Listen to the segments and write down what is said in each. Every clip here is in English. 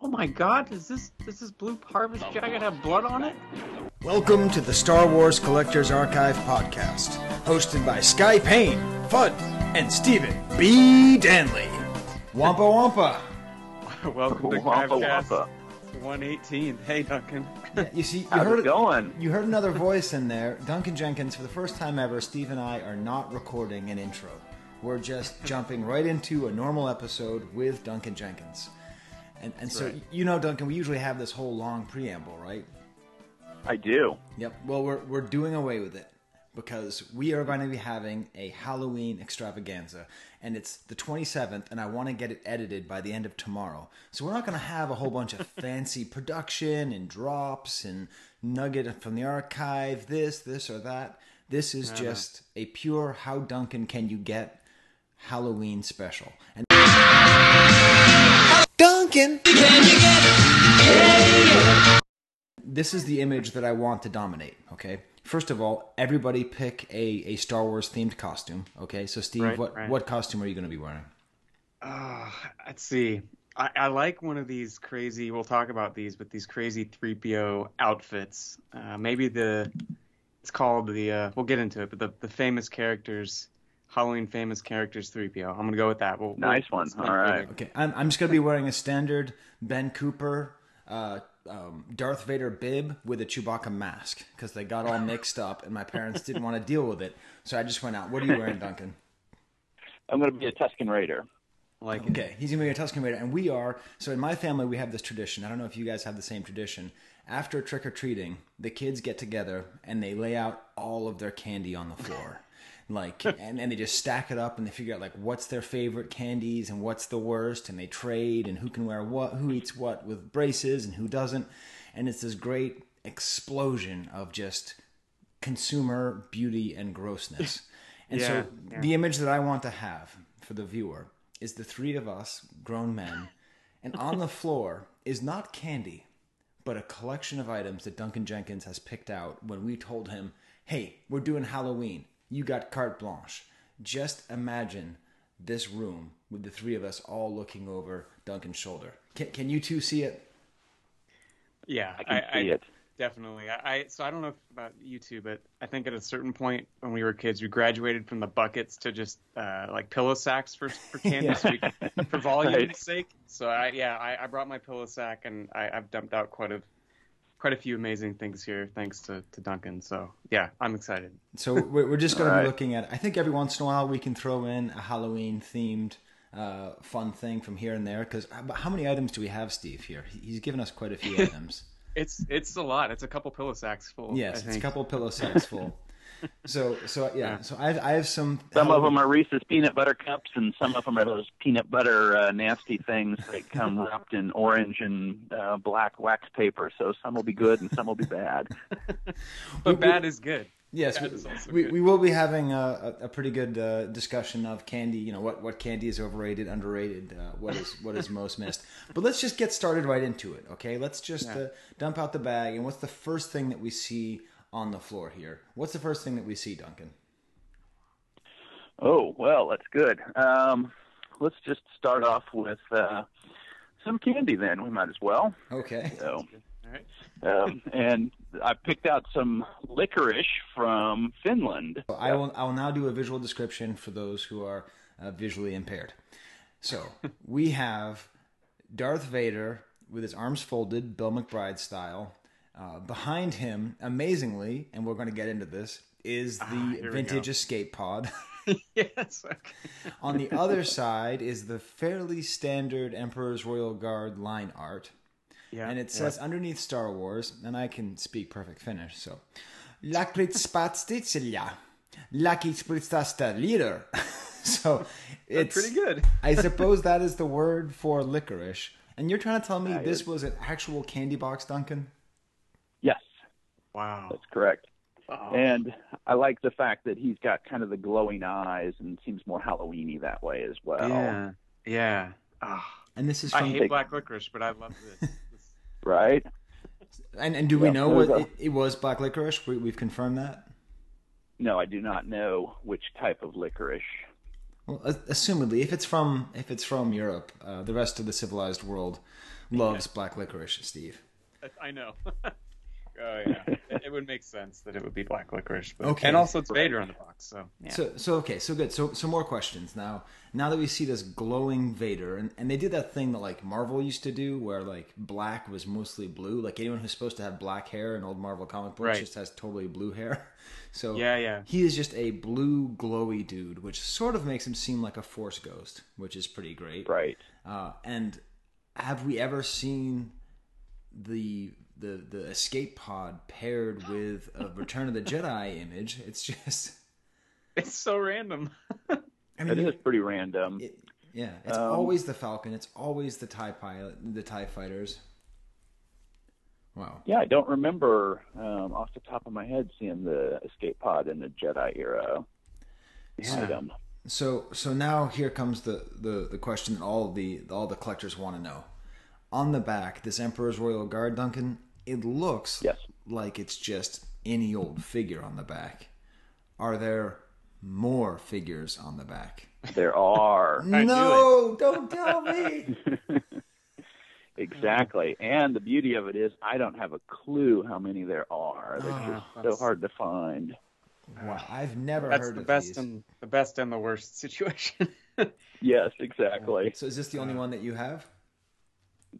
Oh my god, is this does this blue harvest jacket have blood on it? Welcome to the Star Wars Collectors Archive podcast, hosted by Sky Payne, Fudd, and Stephen B. Danley. Wampa Wampa. Welcome to Wampa Crabcast Wampa. 118. Hey Duncan. Yeah, you see, you How's heard it going? You heard another voice in there, Duncan Jenkins. For the first time ever, Steve and I are not recording an intro. We're just jumping right into a normal episode with Duncan Jenkins. And, and so, right. you know, Duncan, we usually have this whole long preamble, right? I do. Yep. Well, we're, we're doing away with it because we are going to be having a Halloween extravaganza. And it's the 27th, and I want to get it edited by the end of tomorrow. So we're not going to have a whole bunch of fancy production and drops and nugget from the archive, this, this, or that. This is just a pure How Duncan Can You Get Halloween special. And Duncan! this is the image that I want to dominate. Okay. First of all, everybody pick a, a Star Wars themed costume. Okay. So Steve, Right, what right. what costume are you going to be wearing? Uh, let's see. I, I like one of these crazy. We'll talk about these, but these crazy 3PO outfits. Uh, maybe the it's called the. Uh, we'll get into it, but the the famous characters, Halloween famous characters 3PO. I'm gonna go with that. We'll, we'll- Nice one. All right. further. Okay. I'm I'm just going to be wearing a standard Ben Cooper. Uh, um, Darth Vader bib with a Chewbacca mask because they got all mixed up and my parents didn't want to deal with it, so I just went out. What are you wearing, Duncan? I'm going to be a Tusken Raider. Like it. Okay, he's gonna be a Tusken Raider, and we are. So in my family, we have this tradition. I don't know if you guys have the same tradition. After trick or treating, the kids get together and they lay out all of their candy on the floor, like, and, and they just stack it up and they figure out like what's their favorite candies and what's the worst, and they trade and who can wear what, who eats what with braces and who doesn't, and it's this great explosion of just consumer beauty and grossness. And Yeah, so yeah. the image that I want to have for the viewer is the three of us, grown men, and on the floor is not candy, but a collection of items that Duncan Jenkins has picked out when we told him, hey, we're doing Halloween. You got carte blanche. Just imagine this room with the three of us all looking over Duncan's shoulder. Can, can you two see it? Yeah, I can see it. Definitely. I, I so I don't know if about you two, but I think at a certain point when we were kids, we graduated from the buckets to just uh, like pillow sacks for for candy, Yeah. for volume's Right. sake. So I yeah, I, I brought my pillow sack and I, I've dumped out quite a quite a few amazing things here, thanks to, to Duncan. So yeah, I'm excited. So we're, we're just going to be right. looking at. I think every once in a while we can throw in a Halloween themed uh, fun thing from here and there. Because how many items do we have, Steve? Here, he's given us quite a few items. It's it's a lot. It's a couple pillow sacks full. Yes, it's a couple pillow sacks full. So so yeah. So I I have some. Some of them are Reese's peanut butter cups, and some of them are those peanut butter uh, nasty things that come wrapped in orange and uh, black wax paper. So some will be good and some will be bad. but bad is good. Yes, That is also we, good. we will be having a, a, a pretty good uh, discussion of candy. You know what, what candy is overrated, underrated, uh, what is what is most missed. But let's just get started right into it, okay? Let's just uh, dump out the bag. And what's the first thing that we see on the floor here? What's the first thing that we see, Duncan? Oh well, that's good. Um, let's just start off with uh, some candy. Then we might as well. Okay. So. All right. um, and I picked out some licorice from Finland. I will I will now do a visual description for those who are uh, visually impaired. So we have Darth Vader with his arms folded, Bill McBride style. Uh, behind him, amazingly, and we're going to get into this, is the Ah, vintage escape pod. yes. On the other side is the fairly standard Emperor's Royal Guard line art. Yeah. And it says underneath Star Wars, and I can speak perfect Finnish, so Lakritspatstitsilja. Lakitspritstasta leader. So it's pretty good. I suppose that is the word for licorice. And you're trying to tell me this was an actual candy box, Duncan? Yes, Wow. that's correct. And I like the fact that he's got kind of the glowing eyes and seems more Halloweeny that way as well. Yeah. Yeah. Ah, And this is I from hate black licorice, but I love this. This- Right? and, and do we Yeah, know what a- it, it was black licorice? We, we've confirmed that. No, I do not know which type of licorice. Well, assumedly, if it's from if it's from Europe, uh, the rest of the civilized world loves black licorice, Steve. I know. Oh yeah, it, it, would make sense that it would be black licorice. But, okay, and also it's Vader on the box. So yeah. so so okay, so good. So some more questions now. Now that we see this glowing Vader, and, and they did that thing that like Marvel used to do, where like black was mostly blue. Like anyone who's supposed to have black hair in old Marvel comic books right. just has totally blue hair. So yeah, yeah, he is just a blue glowy dude, which sort of makes him seem like a Force ghost, which is pretty great. Right. Uh, and have we ever seen the the the escape pod paired with a Return of the Jedi image. It's just it's so random. I mean, it is pretty random. It, yeah, it's um, always the Falcon. It's always the Tie pilot, the Tie fighters. Wow. Yeah, I don't remember um, off the top of my head seeing the escape pod in the Jedi era yeah. item. So, so now here comes the, the, the question that all the all the collectors want to know. On the back, this Emperor's Royal Guard, Duncan, it looks yes. like it's just any old figure on the back. Are there more figures on the back? There are. no, don't tell me. exactly. And the beauty of it is, I don't have a clue how many there are. They're oh, just so hard to find. Wow, I've never that's heard the of best these. and the best and the worst situation. yes, exactly. So is this the only uh, one that you have?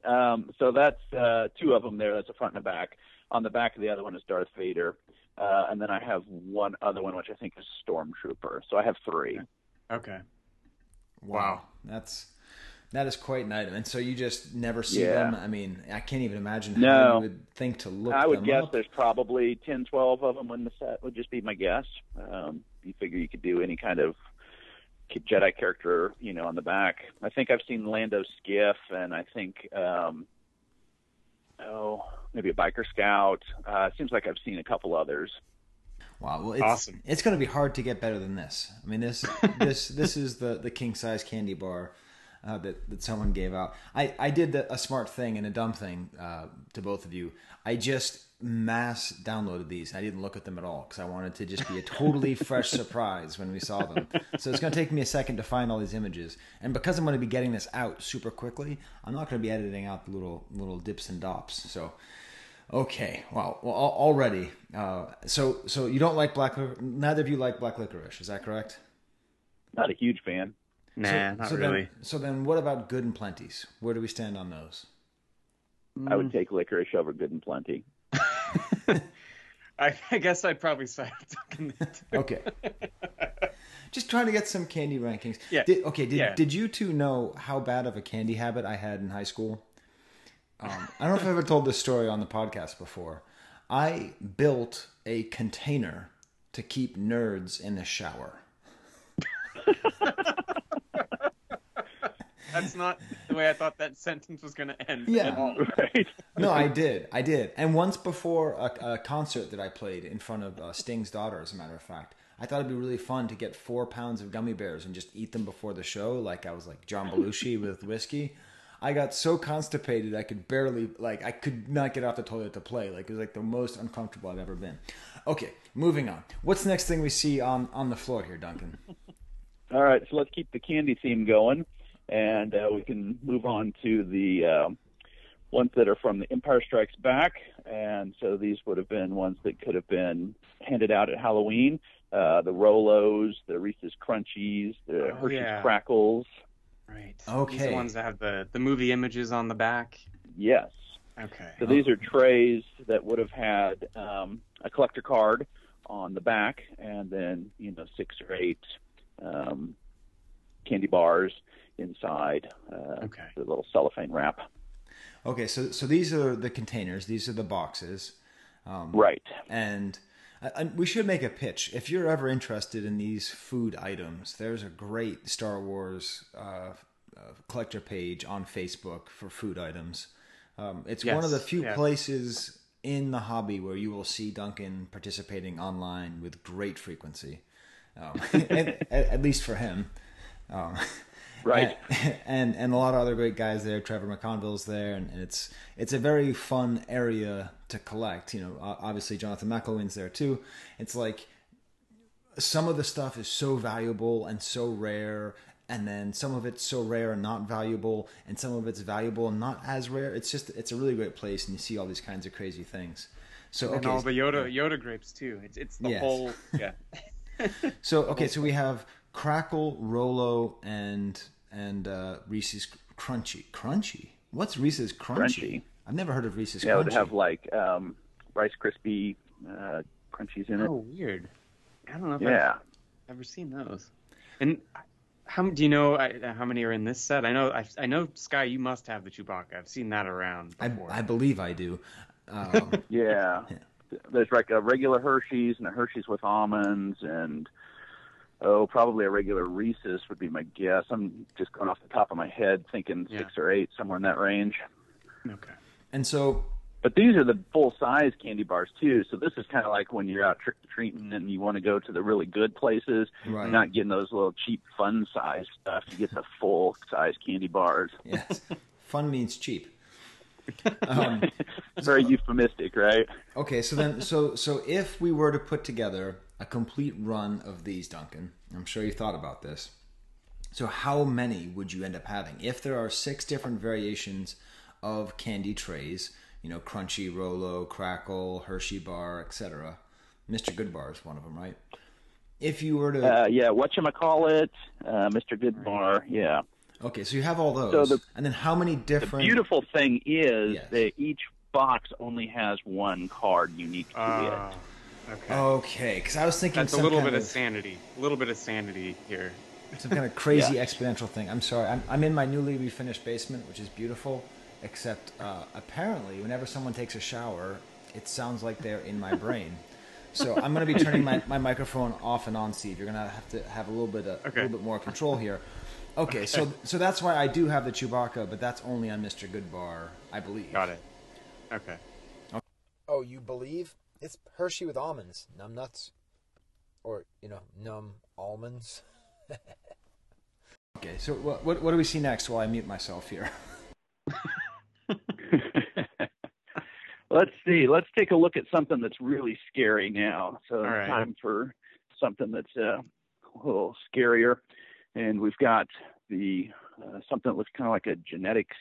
Um, so that's uh, two of them there. That's a front and a back. On the back of the other one is Darth Vader, uh, and then I have one other one which I think is Stormtrooper. So I have three. Okay. Wow, that's that is quite an item. And so you just never see Yeah. them. I mean, I can't even imagine how No. you would think to look I would them guess up. there's probably 10, 12 of them in the set. Would just be my guess. Um, you figure you could do any kind of Jedi character, you know, on the back. I think I've seen Lando Skiff, and I think, um, oh, maybe a biker scout. Uh, seems like I've seen a couple others. Wow, well, it's, Awesome. It's going to be hard to get better than this. I mean, this this this is the the king size candy bar uh, that that someone gave out. I I did the, a smart thing and a dumb thing uh, to both of you. I just mass downloaded these. I didn't look at them at all because I wanted to just be a totally fresh surprise when we saw them. So it's going to take me a second to find all these images, and because I'm going to be getting this out super quickly, I'm not going to be editing out the little little dips and dops. So. Okay. Wow. Well, already. Uh, so, so you don't like black? Neither of you like black licorice. Is that correct? Not a huge fan. Nah, so, not so really. Then, so then, what about good and Plenty's? Where do we stand on those? I would take licorice over good and plenty. I, I guess I'd probably side there, too. Okay. Just trying to get some candy rankings. Yeah. Did, okay. Did Yeah. Did you two know how bad of a candy habit I had in high school? Um, I don't know if I've ever told this story on the podcast before. I built a container to keep nerds in the shower. That's not the way I thought that sentence was going to end Yeah. at all. Right. No, I did. I did. And once before a, a concert that I played in front of uh, Sting's daughter, as a matter of fact, I thought it'd be really fun to get four pounds of gummy bears and just eat them before the show, like I was like John Belushi with whiskey. I got so constipated I could barely like I could not get off the toilet to play. Like it was like the most uncomfortable I've ever been. Okay, moving on. What's the next thing we see on on the floor here, Duncan? All right, so let's keep the candy theme going, and uh, we can move on to the uh, ones that are from the Empire Strikes Back. And so these would have been ones that could have been handed out at Halloween. Uh, the Rolos, the Reese's Crunchies, the Oh, Hershey's yeah. Crackles. Right. These Okay. are the ones that have the, the movie images on the back. Yes. Okay. So these are trays that would have had um, a collector card on the back, and then you know six or eight um, candy bars inside uh, Okay. the little cellophane wrap. Okay, so so these are the containers. These are the boxes. Um, Right. And I, I, we should make a pitch. If you're ever interested in these food items, there's a great Star Wars uh, uh, collector page on Facebook for food items. Um, it's one of the few yeah. places in the hobby where you will see Duncan participating online with great frequency, um, at, at, at least for him. Um, Right. and, and and a lot of other great guys there. Trevor McConville's there, and, and it's it's a very fun area to collect. You know, obviously Jonathan McElwain's there too. It's like some of the stuff is so valuable and so rare, and then some of it's so rare and not valuable, and some of it's valuable and not as rare. It's just it's a really great place, and you see all these kinds of crazy things. So And okay, all the Yoda Yoda grapes too. It's it's the Yes. whole yeah. so okay, so we have Crackle, Rolo, and and uh, Reese's Crunchy. Crunchy. What's Reese's Crunchy? Crunchy. I've never heard of Reese's Crunchy. Yeah, Crunchy. would have like um, Rice Krispie uh, crunchies in it. Oh, weird. I don't know if yeah. I've ever seen those. And how do you know I, how many are in this set? I know I, I know Sky. You must have the Chewbacca. I've seen that around I, before. I believe I do. Um, Yeah. There's like a regular Hershey's and a Hershey's with almonds and oh, probably a regular Reese's would be my guess. I'm just going off the top of my head thinking Yeah. six or eight, somewhere in that range. okay. and so But these are the full size candy bars too. So this is kind of like when you're out trick or treating and you want to go to the really good places. Right. You're not getting those little cheap fun size stuff. You get the full size candy bars. yes, fun means cheap. Um, Very euphemistic, right? Okay, so then, so so if we were to put together a complete run of these, Duncan, I'm sure you thought about this. So how many would you end up having if there are six different variations of candy trays? You know, Crunchy, Rolo, Crackle, Hershey Bar, etc. Mr. Goodbar is one of them, right? If you were to, Uh, yeah, whatchamacallit, uh, Mr. Goodbar, yeah. Okay, so you have all those, So the- and then how many different? The different? beautiful thing is Yes. that each box only has one card unique to Uh, it. okay. Okay, because I was thinking That's a little kind bit of of sanity. A little bit of sanity here. some kind of crazy exponential thing. I'm sorry. I'm, I'm in my newly refinished basement, which is beautiful, except uh, apparently, whenever someone takes a shower, it sounds like they're in my brain. So I'm going to be turning my, my microphone off and on, Steve. You're going to have to have a little bit of, Okay. a little bit more control here. Okay, so so that's why I do have the Chewbacca, but that's only on Mr. Goodbar, I believe. Got it. Okay. Oh, you believe? It's Hershey with almonds, num nuts, or you know, num almonds. Okay, so what, what what do we see next while I mute myself here? Let's see. Let's take a look at something that's really scary now. So right. time for something that's uh, a little scarier, and we've got the uh, something that looks kind of like a genetics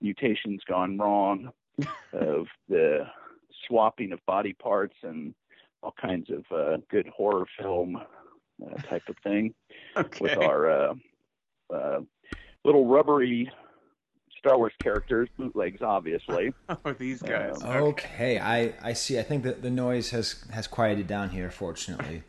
mutations gone wrong of the swapping of body parts and all kinds of uh, good horror film uh, type of thing Okay. with our uh, uh, little rubbery Star Wars characters, bootlegs, obviously. Oh, these guys. Um, Okay, I, I see. I think that the noise has has quieted down here, fortunately.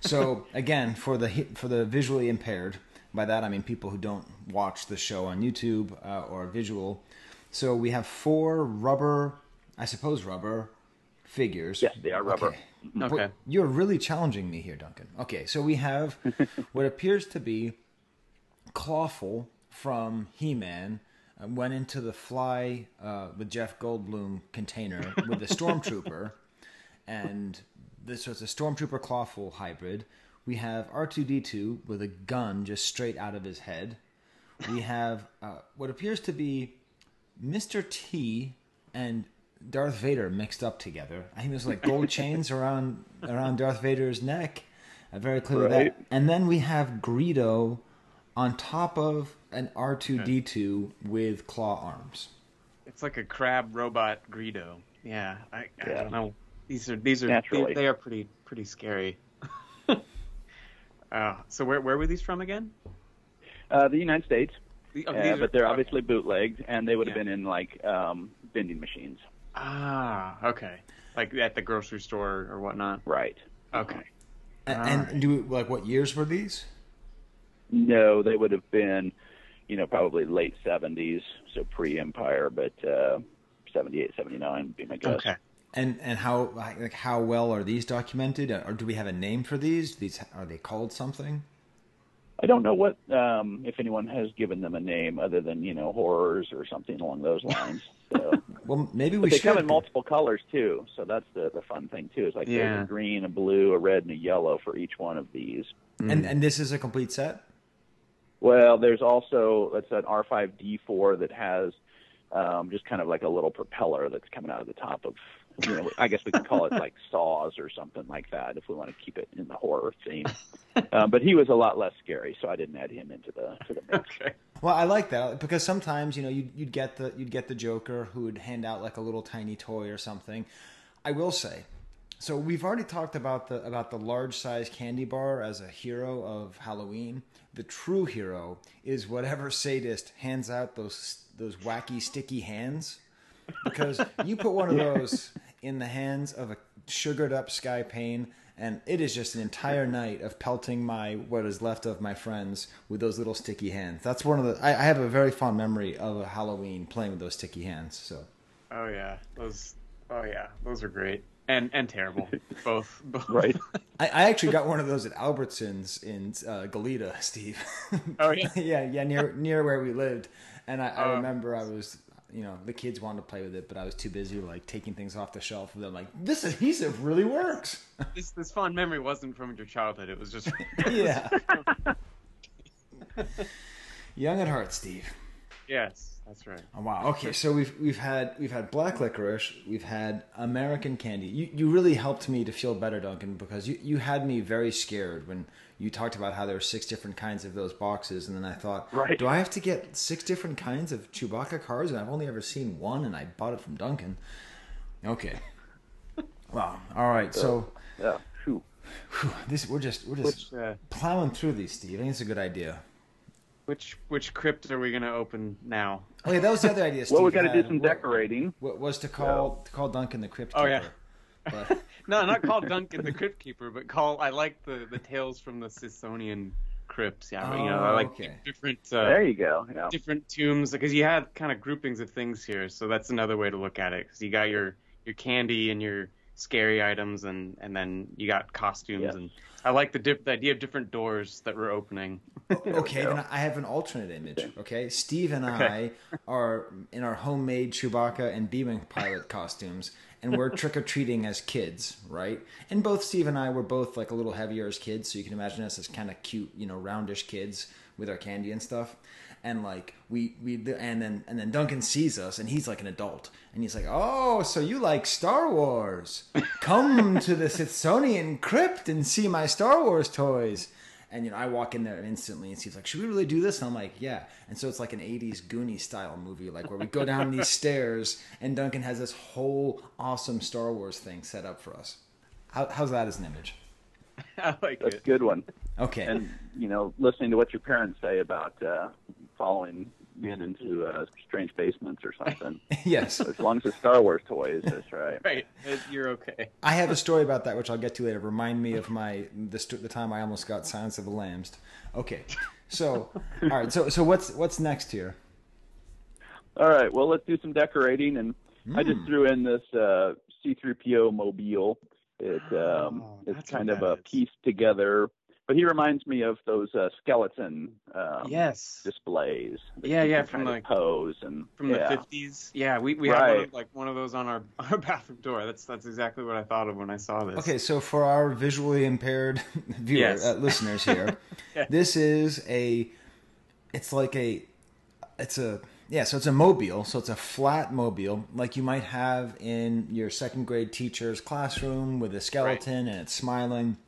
So again, for the for the visually impaired, by that I mean people who don't watch the show on YouTube uh, or visual. So we have four rubber, I suppose rubber figures. Yes, they are rubber. Okay. Okay. But You're really challenging me here, Duncan. Okay, so we have what appears to be Clawful from He-Man uh, went into the Fly uh, with Jeff Goldblum container with the Stormtrooper, and this was a Stormtrooper Clawful hybrid. We have R2D2 with a gun just straight out of his head. We have uh, what appears to be Mr. T and Darth Vader mixed up together. I think there's like gold chains around around Darth Vader's neck. Uh, very clearly Right. that. And then we have Greedo on top of an R2D2 with claw arms. It's like a crab robot Greedo. Yeah. I, I Yeah. don't know. These are these are they, they are pretty pretty scary. Uh, so where where were these from again? Uh, the United States, The- oh, uh, these are- but they're obviously bootlegged, and they would have Yeah. been in like um, vending machines. Ah, okay. Like at the grocery store or whatnot. Right. Okay. And, and do like what years were these? No, they would have been, you know, probably late 70s, so pre-Empire, but uh, 78, 79 would be my guess. Okay. And and how like how well are these documented? Or do we have a name for these? These are they called something? I don't know what um, if anyone has given them a name other than you know horrors or something along those lines. So. Well, maybe we But they should. come in multiple colors too, so that's the the fun thing too. Is like Yeah. there's a green, a blue, a red, and a yellow for each one of these. And and this is a complete set. Well, there's also that's an R5D4 that has um, just kind of like a little propeller that's coming out of the top of. You know, I guess we could call it like saws or something like that if we want to keep it in the horror theme. Um, but he was a lot less scary, so I didn't add him into the to the mix. Okay. Well, I like that because sometimes you know you'd, you'd get the you'd get the Joker who would hand out like a little tiny toy or something. I will say, so we've already talked about the about the large size candy bar as a hero of Halloween. The true hero is whatever sadist hands out those those wacky sticky hands because you put one of those in the hands of a sugared up Sky Payne, and it is just an entire night of pelting my what is left of my friends with those little sticky hands. That's one of the. I, I have a very fond memory of a Halloween playing with those sticky hands. So Oh yeah, those. Oh yeah, those are great and and terrible. Both. both. Right. I, I actually got one of those at Albertsons in uh, Goleta, Steve. Oh yeah. yeah, yeah, near near where we lived, and I, I Oh. remember I was. You know, the kids wanted to play with it, but I was too busy like taking things off the shelf. And they're like, "This adhesive really works." This this fond memory wasn't from your childhood. It was just. yeah. Young at heart, Steve. yes, that's right. Oh, wow. Okay, so we've we've had we've had black licorice, we've had American candy. You you really helped me to feel better, Duncan, because you you had me very scared when you talked about how there were six different kinds of those boxes, and then I thought, Right. do I have to get six different kinds of Chewbacca cars? And I've only ever seen one, and I bought it from Duncan. Okay. Wow. All right. So Yeah. Phew. whew, this we're just we're just Which uh, plowing through these, Steve. I think it's a good idea. Which which crypt are we gonna open now? Okay, that was the other idea. Steve Well, we got to do some decorating. What was to call to call Duncan the Crypt Keeper. Oh, yeah. But No, not call Duncan the Crypt Keeper, but call. I like the the tales from the Sithsonian crypts. Yeah, you know, I Oh, like okay. different uh, There you go. Yeah. different tombs because you had kind of groupings of things here. So that's another way to look at it. Because you got your your candy and your scary items, and and then you got costumes. Yes. And I like the diff- the idea of different doors that we're opening. okay, then I have an alternate image. Okay, Steve and I are in our homemade Chewbacca and B-wing pilot costumes, and we're trick or treating as kids, right? And both Steve and I were both like a little heavier as kids, so you can imagine us as kind of cute, you know, roundish kids with our candy and stuff. And like we we and then and then Duncan sees us and he's like an adult and he's like, "Oh, so you like Star Wars? Come to the Sithsonian crypt and see my Star Wars toys." And you know, I walk in there instantly, and Steve's like, "Should we really do this?" And I'm like, "Yeah." And so it's like an '80s Goonie style movie, like where we go down these stairs, and Duncan has this whole awesome Star Wars thing set up for us. How, how's that as an image? I like That's a it. good one. Okay. And you know, listening to what your parents say about uh, following being into uh, strange basements or something. yes, as long as it's Star Wars toys, that's right. Right, you're okay. I have a story about that, which I'll get to later. Remind me of my the, the time I almost got Silence of the Lambs. Okay, so all right, so so what's what's next here? All right, well, let's do some decorating, and I just threw in this uh, C-3PO mobile. It um, Oh, it's kind of a is. piece together, but he reminds me of those uh, skeleton um, Yes, displays. Yeah, yeah, from like- pose and from yeah. the fifties. Yeah, we we have one Right. of, like one of those on our, our bathroom door. That's that's exactly what I thought of when I saw this. Okay, so for our visually impaired viewer Yes. uh, listeners here, Yeah. this is a it's like a it's a yeah, so it's a mobile, so it's a flat mobile like you might have in your second grade teacher's classroom with a skeleton and it's smiling.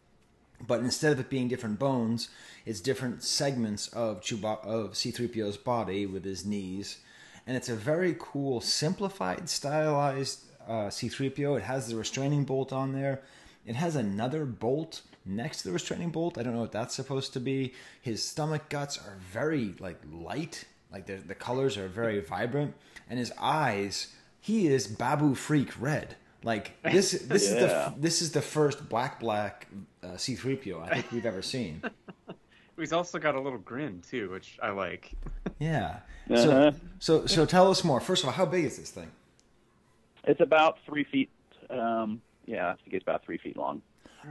But instead of it being different bones, it's different segments of Chewba- of C3PO's body with his knees. And it's a very cool, simplified, stylized uh, C3PO. It has the restraining bolt on there. It has another bolt next to the restraining bolt. I don't know what that's supposed to be. His stomach guts are very like light, like the the colors are very vibrant, and his eyes. He is Babu Freak red. Like this. This is the this is the first black black uh, C3PO I think we've ever seen. he's also got a little grin too, which I like. Yeah. Uh-huh. So so so tell us more. First of all, how big is this thing? It's about three feet. Um, yeah, I think it's about three feet long.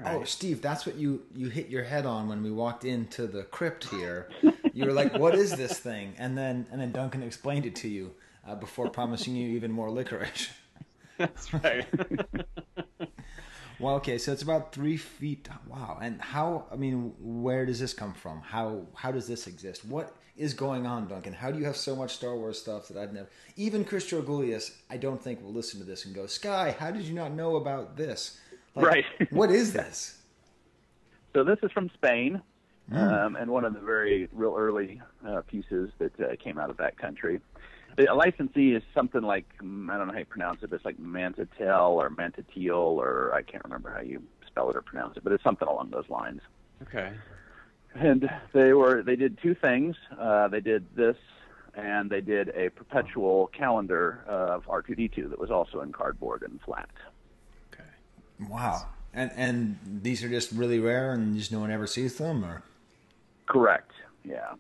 Oh, Steve, that's what you you hit your head on when we walked into the crypt here. You were like, "What is this thing?" And then and then Duncan explained it to you uh, before promising you even more licorice. That's right. Well, okay, so it's about three feet. Wow, and how? I mean, where does this come from? How how does this exist? What is going on, Duncan? How do you have so much Star Wars stuff that I've never? Even Chris Georgoulias, I don't think will listen to this and go, "Sky, how did you not know about this?" Like, Right. what is this? So this is from Spain, um, and one of the very real early uh, pieces that uh, came out of that country. The licensee is something like mm, I don't know how you pronounce it, but it's like Mantatel or Mantatil, or I can't remember how you spell it or pronounce it, but it's something along those lines. Okay. And they were they did two things. Uh, they did this, and they did a perpetual calendar of R2D2 that was also in cardboard and flat. Okay. Wow, and and these are just really rare, and just no one ever sees them, or Correct. Yeah.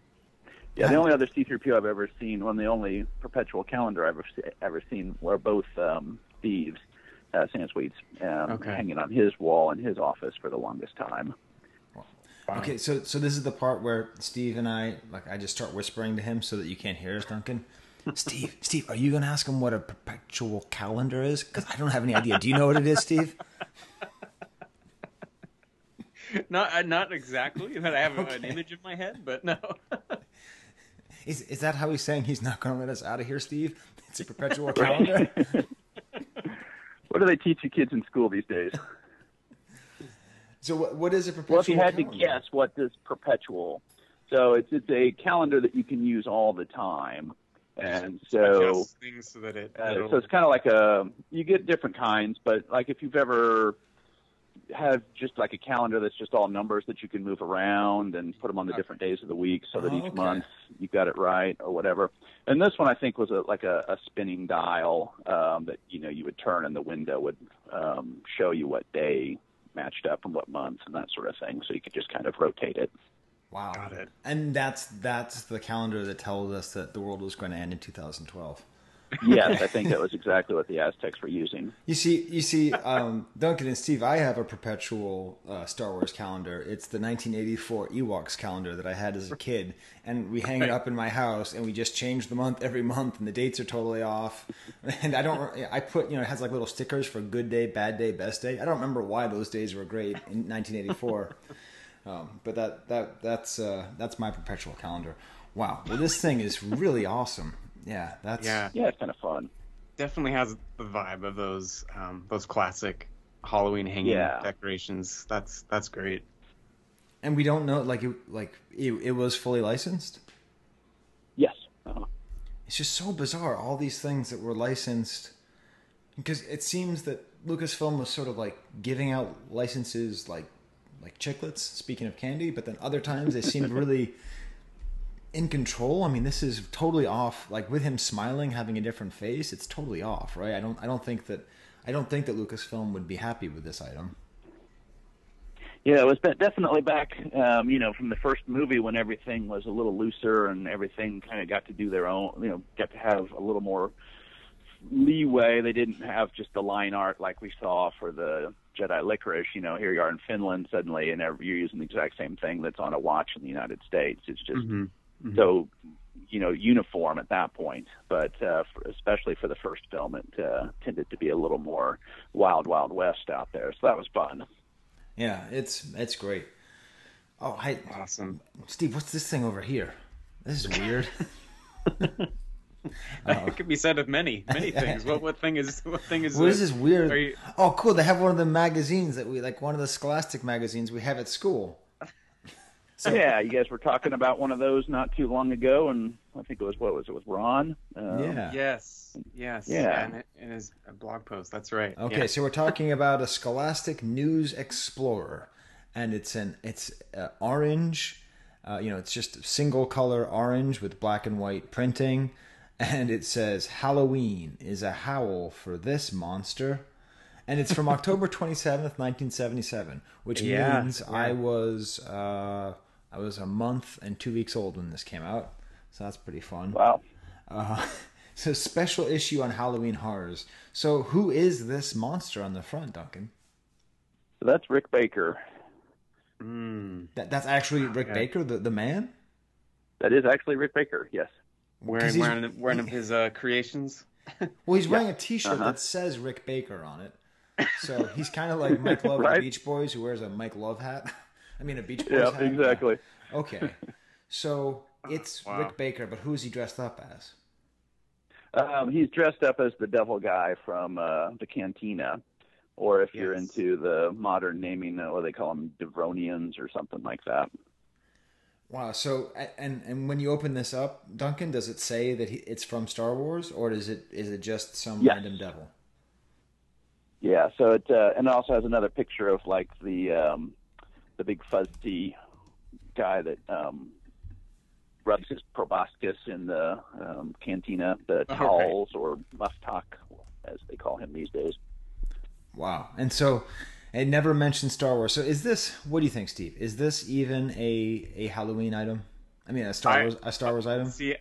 Yeah, the only other C-3PO I've ever seen, one of the only perpetual calendar I've ever, ever seen, were both um, thieves, uh, Sansweets, um, Okay. hanging on his wall in his office for the longest time. Okay, so so this is the part where Steve and I like I just start whispering to him so that you can't hear us, Duncan. Steve, Steve, are you going to ask him what a perpetual calendar is? Because I don't have any idea. Do you know what it is, Steve? Not uh, not exactly, but I have an image in my head. But no. Is is that how he's saying he's not going to let us out of here, Steve? It's a perpetual calendar. What do they teach you kids in school these days? So what what is a perpetual? Well, if you had to guess, what this perpetual? So it's it's a calendar that you can use all the time, and so things so that it. Uh, so it's kind of like a you get different kinds, but like if you've ever have just like a calendar that's just all numbers that you can move around and put them on the different days of the week, so that Oh, each okay. month you got it right or whatever. And this one I think was a, like a, a spinning dial um, that you know you would turn and the window would um, show you what day matched up and what month and that sort of thing. So you could just kind of rotate it. Wow. Got it. And that's that's the calendar that tells us that the world was going to end in 2012. Yes, I think that was exactly what the Aztecs were using. You see, you see, um, Duncan and Steve, I have a perpetual uh, Star Wars calendar. It's the 1984 Ewoks calendar that I had as a kid, and we hang it up in my house, and we just change the month every month, and the dates are totally off. And I don't, I put, you know, it has like little stickers for good day, bad day, best day. I don't remember why those days were great in 1984, um, but that that that's uh, that's my perpetual calendar. Wow, well, this thing is really awesome. Yeah, that's Yeah, Yeah, it's kind of fun. definitely has the vibe of those um, those classic Halloween hanging Yeah. decorations. That's that's great. And we don't know, like, it, like it, it was fully licensed. Yes. Uh, It's just so bizarre. All these things that were licensed, because it seems that Lucasfilm was sort of like giving out licenses, like like chiclets. Speaking of candy, but then other times they seemed really in control. I mean, this is totally off. Like with him smiling, having a different face, it's totally off, right? I don't, I don't think that, I don't think that Lucasfilm would be happy with this item. Yeah, it was definitely back, um, you know, from the first movie when everything was a little looser and everything kind of got to do their own, you know, got to have a little more leeway. They didn't have just the line art like we saw for the Jedi Licorice. You know, here you are in Finland suddenly, and every- you're using the exact same thing that's on a watch in the United States. It's just Mhm. so, you know, uniform at that point. But uh, for, especially for the first film, it uh, tended to be a little more wild, wild west out there. So that was fun. Yeah, it's it's great. Oh, hi, Awesome. Steve. What's this thing over here? This is weird. it could be said of many many things. What what thing is what thing is What is it? this weird? You- Oh, cool! They have one of the magazines that we like, one of the Scholastic magazines we have at school. yeah, you guys were talking about one of those not too long ago, and I think it was what was it with Ron? Um, yeah. Yes, yes. Yeah. And it, in his blog post. That's right. Okay, Yeah. so we're talking about a Scholastic News Explorer, and it's an it's uh, orange. Uh, you know, it's just single color orange with black and white printing, and it says Halloween is a howl for this monster. And it's from October twenty seventh, nineteen seventy seven, which Yeah, means yeah. I was uh, I was a month and two weeks old when this came out, so that's pretty fun. Wow. Uh, so special issue on Halloween horrors. So who is this monster on the front, Duncan? So that's Rick Baker. Mm. That that's actually Rick Okay. Baker, the the man. That is actually Rick Baker. Yes. Wearing wearing, wearing of his uh, creations. Well, he's wearing a T-shirt Uh-huh. that says Rick Baker on it. So he's kind of like Mike Love of Right. the Beach Boys, who wears a Mike Love hat. I mean, a Beach Boys Yeah, hat. exactly. Okay, so it's Wow. Rick Baker, but who's he dressed up as? Um, he's dressed up as the devil guy from uh, the Cantina, or if you're into the modern naming, uh, what they call them, Devaronians or something like that. Wow. So and and when you open this up, Duncan, does it say that he, it's from Star Wars, or is it is it just some Yes. random devil? Yeah, so it uh, and it also has another picture of like the um, the big fuzzy guy that um, rubs his proboscis in the um, cantina, the right. Talz or muftak, as they call him these days. Wow. And so it never mentioned Star Wars. So is this? What do you think, Steve? Is this even a a Halloween item? I mean, a Star I- Wars a Star Wars item? See,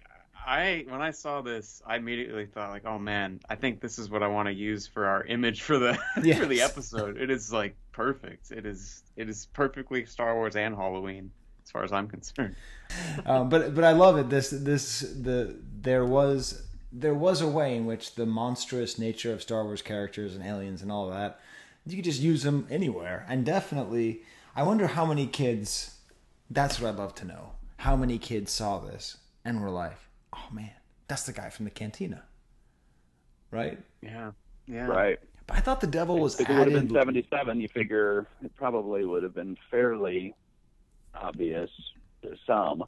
I when I saw this, I immediately thought like, oh man, I think this is what I want to use for our image for the for the episode. It is like perfect. It is it is perfectly Star Wars and Halloween as far as I'm concerned. um, but but I love it. This this the there was there was a way in which the monstrous nature of Star Wars characters and aliens and all of that you could just use them anywhere. And definitely, I wonder how many kids. That's what I'd love to know. How many kids saw this and were like, "Oh man, that's the guy from the cantina," right? Yeah, yeah. Right. But I thought the devil was If it would have been 77, you figure it probably would have been fairly obvious to some.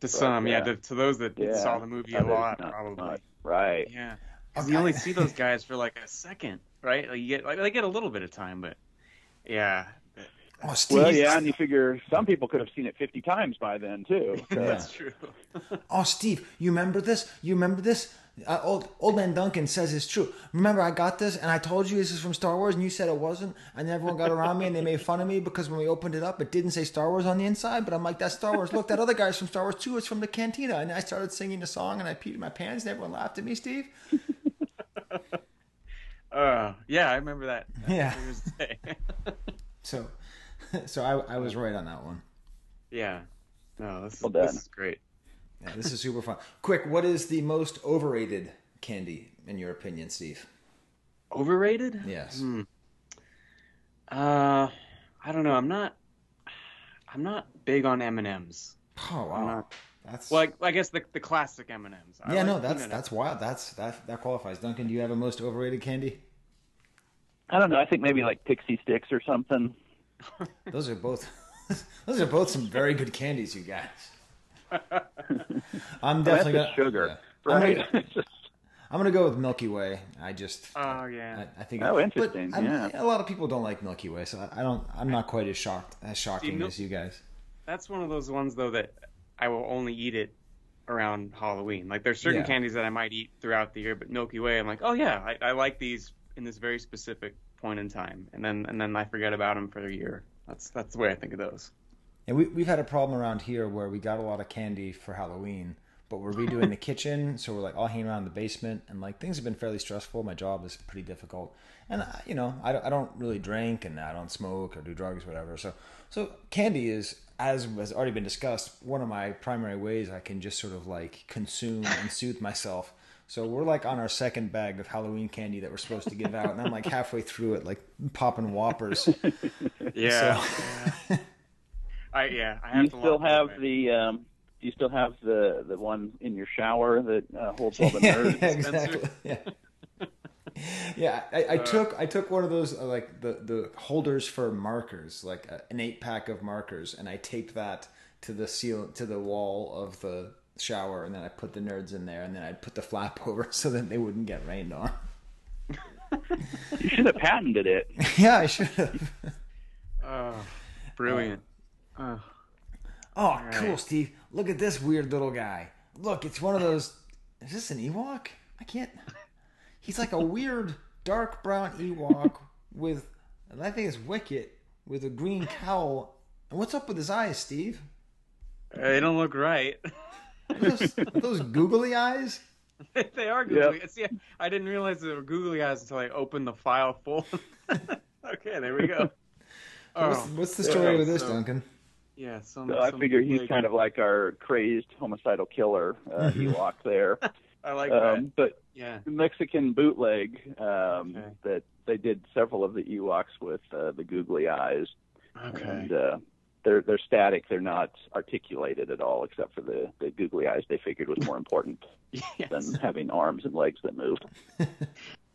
To some, yeah. yeah. To, to those that Yeah. saw the movie a lot, probably. much. Right. Yeah. 'Cause Okay. you only see those guys for like a second, right? Like you get like they get a little bit of time, but yeah, Oh, Steve. Well, yeah, and you figure some people could have seen it 50 times by then, too. So, that's true. Oh, Steve, you remember this? You remember this? Uh, old old man Duncan says it's true. Remember, I got this, and I told you this is from Star Wars, and you said it wasn't, and everyone got around me, and they made fun of me because when we opened it up, it didn't say Star Wars on the inside. But I'm like, that's Star Wars. Look, that other guy's from Star Wars too. It's from the Cantina, and I started singing a song, and I peed in my pants, and everyone laughed at me. Steve. Uh, yeah, I remember that. that Yeah. clear as day. So, so I, I was right on that one. yeah. No, this is, Well this is great. Yeah, this is super fun. Quick, what is the most overrated candy in your opinion, Steve? Overrated? Yes. Hmm. Uh, I don't know. I'm not. I'm not big on M and M's. Oh I'm wow, not. that's Well, I, I guess the the classic M and M's. yeah. No, that's that's wild. That's that that qualifies. Duncan, do you have a most overrated candy? I don't know. I think maybe like Pixy Stix or something. Those are both. those are both some very good candies, you guys. I'm definitely the gonna, sugar, yeah. I'm right? gonna, I'm gonna go with Milky Way. I just. Oh yeah. I, I think. Oh, interesting, I'm- yeah. A lot of people don't like Milky Way, so I, I don't. I'm not quite as shocked as shocking Mil- as you guys. That's one of those ones though that I will only eat it around Halloween. Like there's certain Yeah. candies that I might eat throughout the year, but Milky Way, I'm like, oh yeah, I, I like these in this very specific point in time, and then and then I forget about them for a year. That's that's the way I think of those. And we, we've had a problem around here where we got a lot of candy for Halloween, but we're redoing the kitchen, so we're like all hanging around in the basement, and like things have been fairly stressful. My job is pretty difficult, and I, you know I, I don't really drink and I don't smoke or do drugs, whatever. So so candy is, as has already been discussed, one of my primary ways I can just sort of like consume and soothe myself. So we're like on our second bag of Halloween candy that we're supposed to give out, and I'm like halfway through it, like popping whoppers. Yeah. So- I yeah. I have you to still have it. the um, Do you still have the the one in your shower that uh, holds all the yeah, nerds? yeah, exactly. Yeah. Yeah, I, I took I took one of those uh, like the the holders for markers, like a, an eight pack of markers, and I taped that to the seal to the wall of the shower, and then I put the nerds in there, and then I'd put the flap over so that they wouldn't get rained on. You should have patented it. yeah, I should have. Oh, brilliant. Oh, Oh, cool. Steve. Look at this weird little guy. Look, it's one of those. Is this an Ewok? I can't. He's like a weird dark brown Ewok with, and I think it's Wicket with a green cowl. And what's up with his eyes, Steve? Uh, they don't look right. Are those, those googly eyes? they are googly. See, I didn't realize they were googly eyes until I opened the file full. okay, there we go. What's, Oh, what's the story yeah, with this, so- Duncan? yeah. Some, So I some figure he's big- kind of like our crazed homicidal killer uh, Ewok there. I like that. Um, but Yeah. Mexican bootleg um, Okay. that they did several of the Ewoks with uh, the googly eyes, Okay. and uh, they're they're static. They're not articulated at all, except for the the googly eyes. They figured was more important Yes. than having arms and legs that move.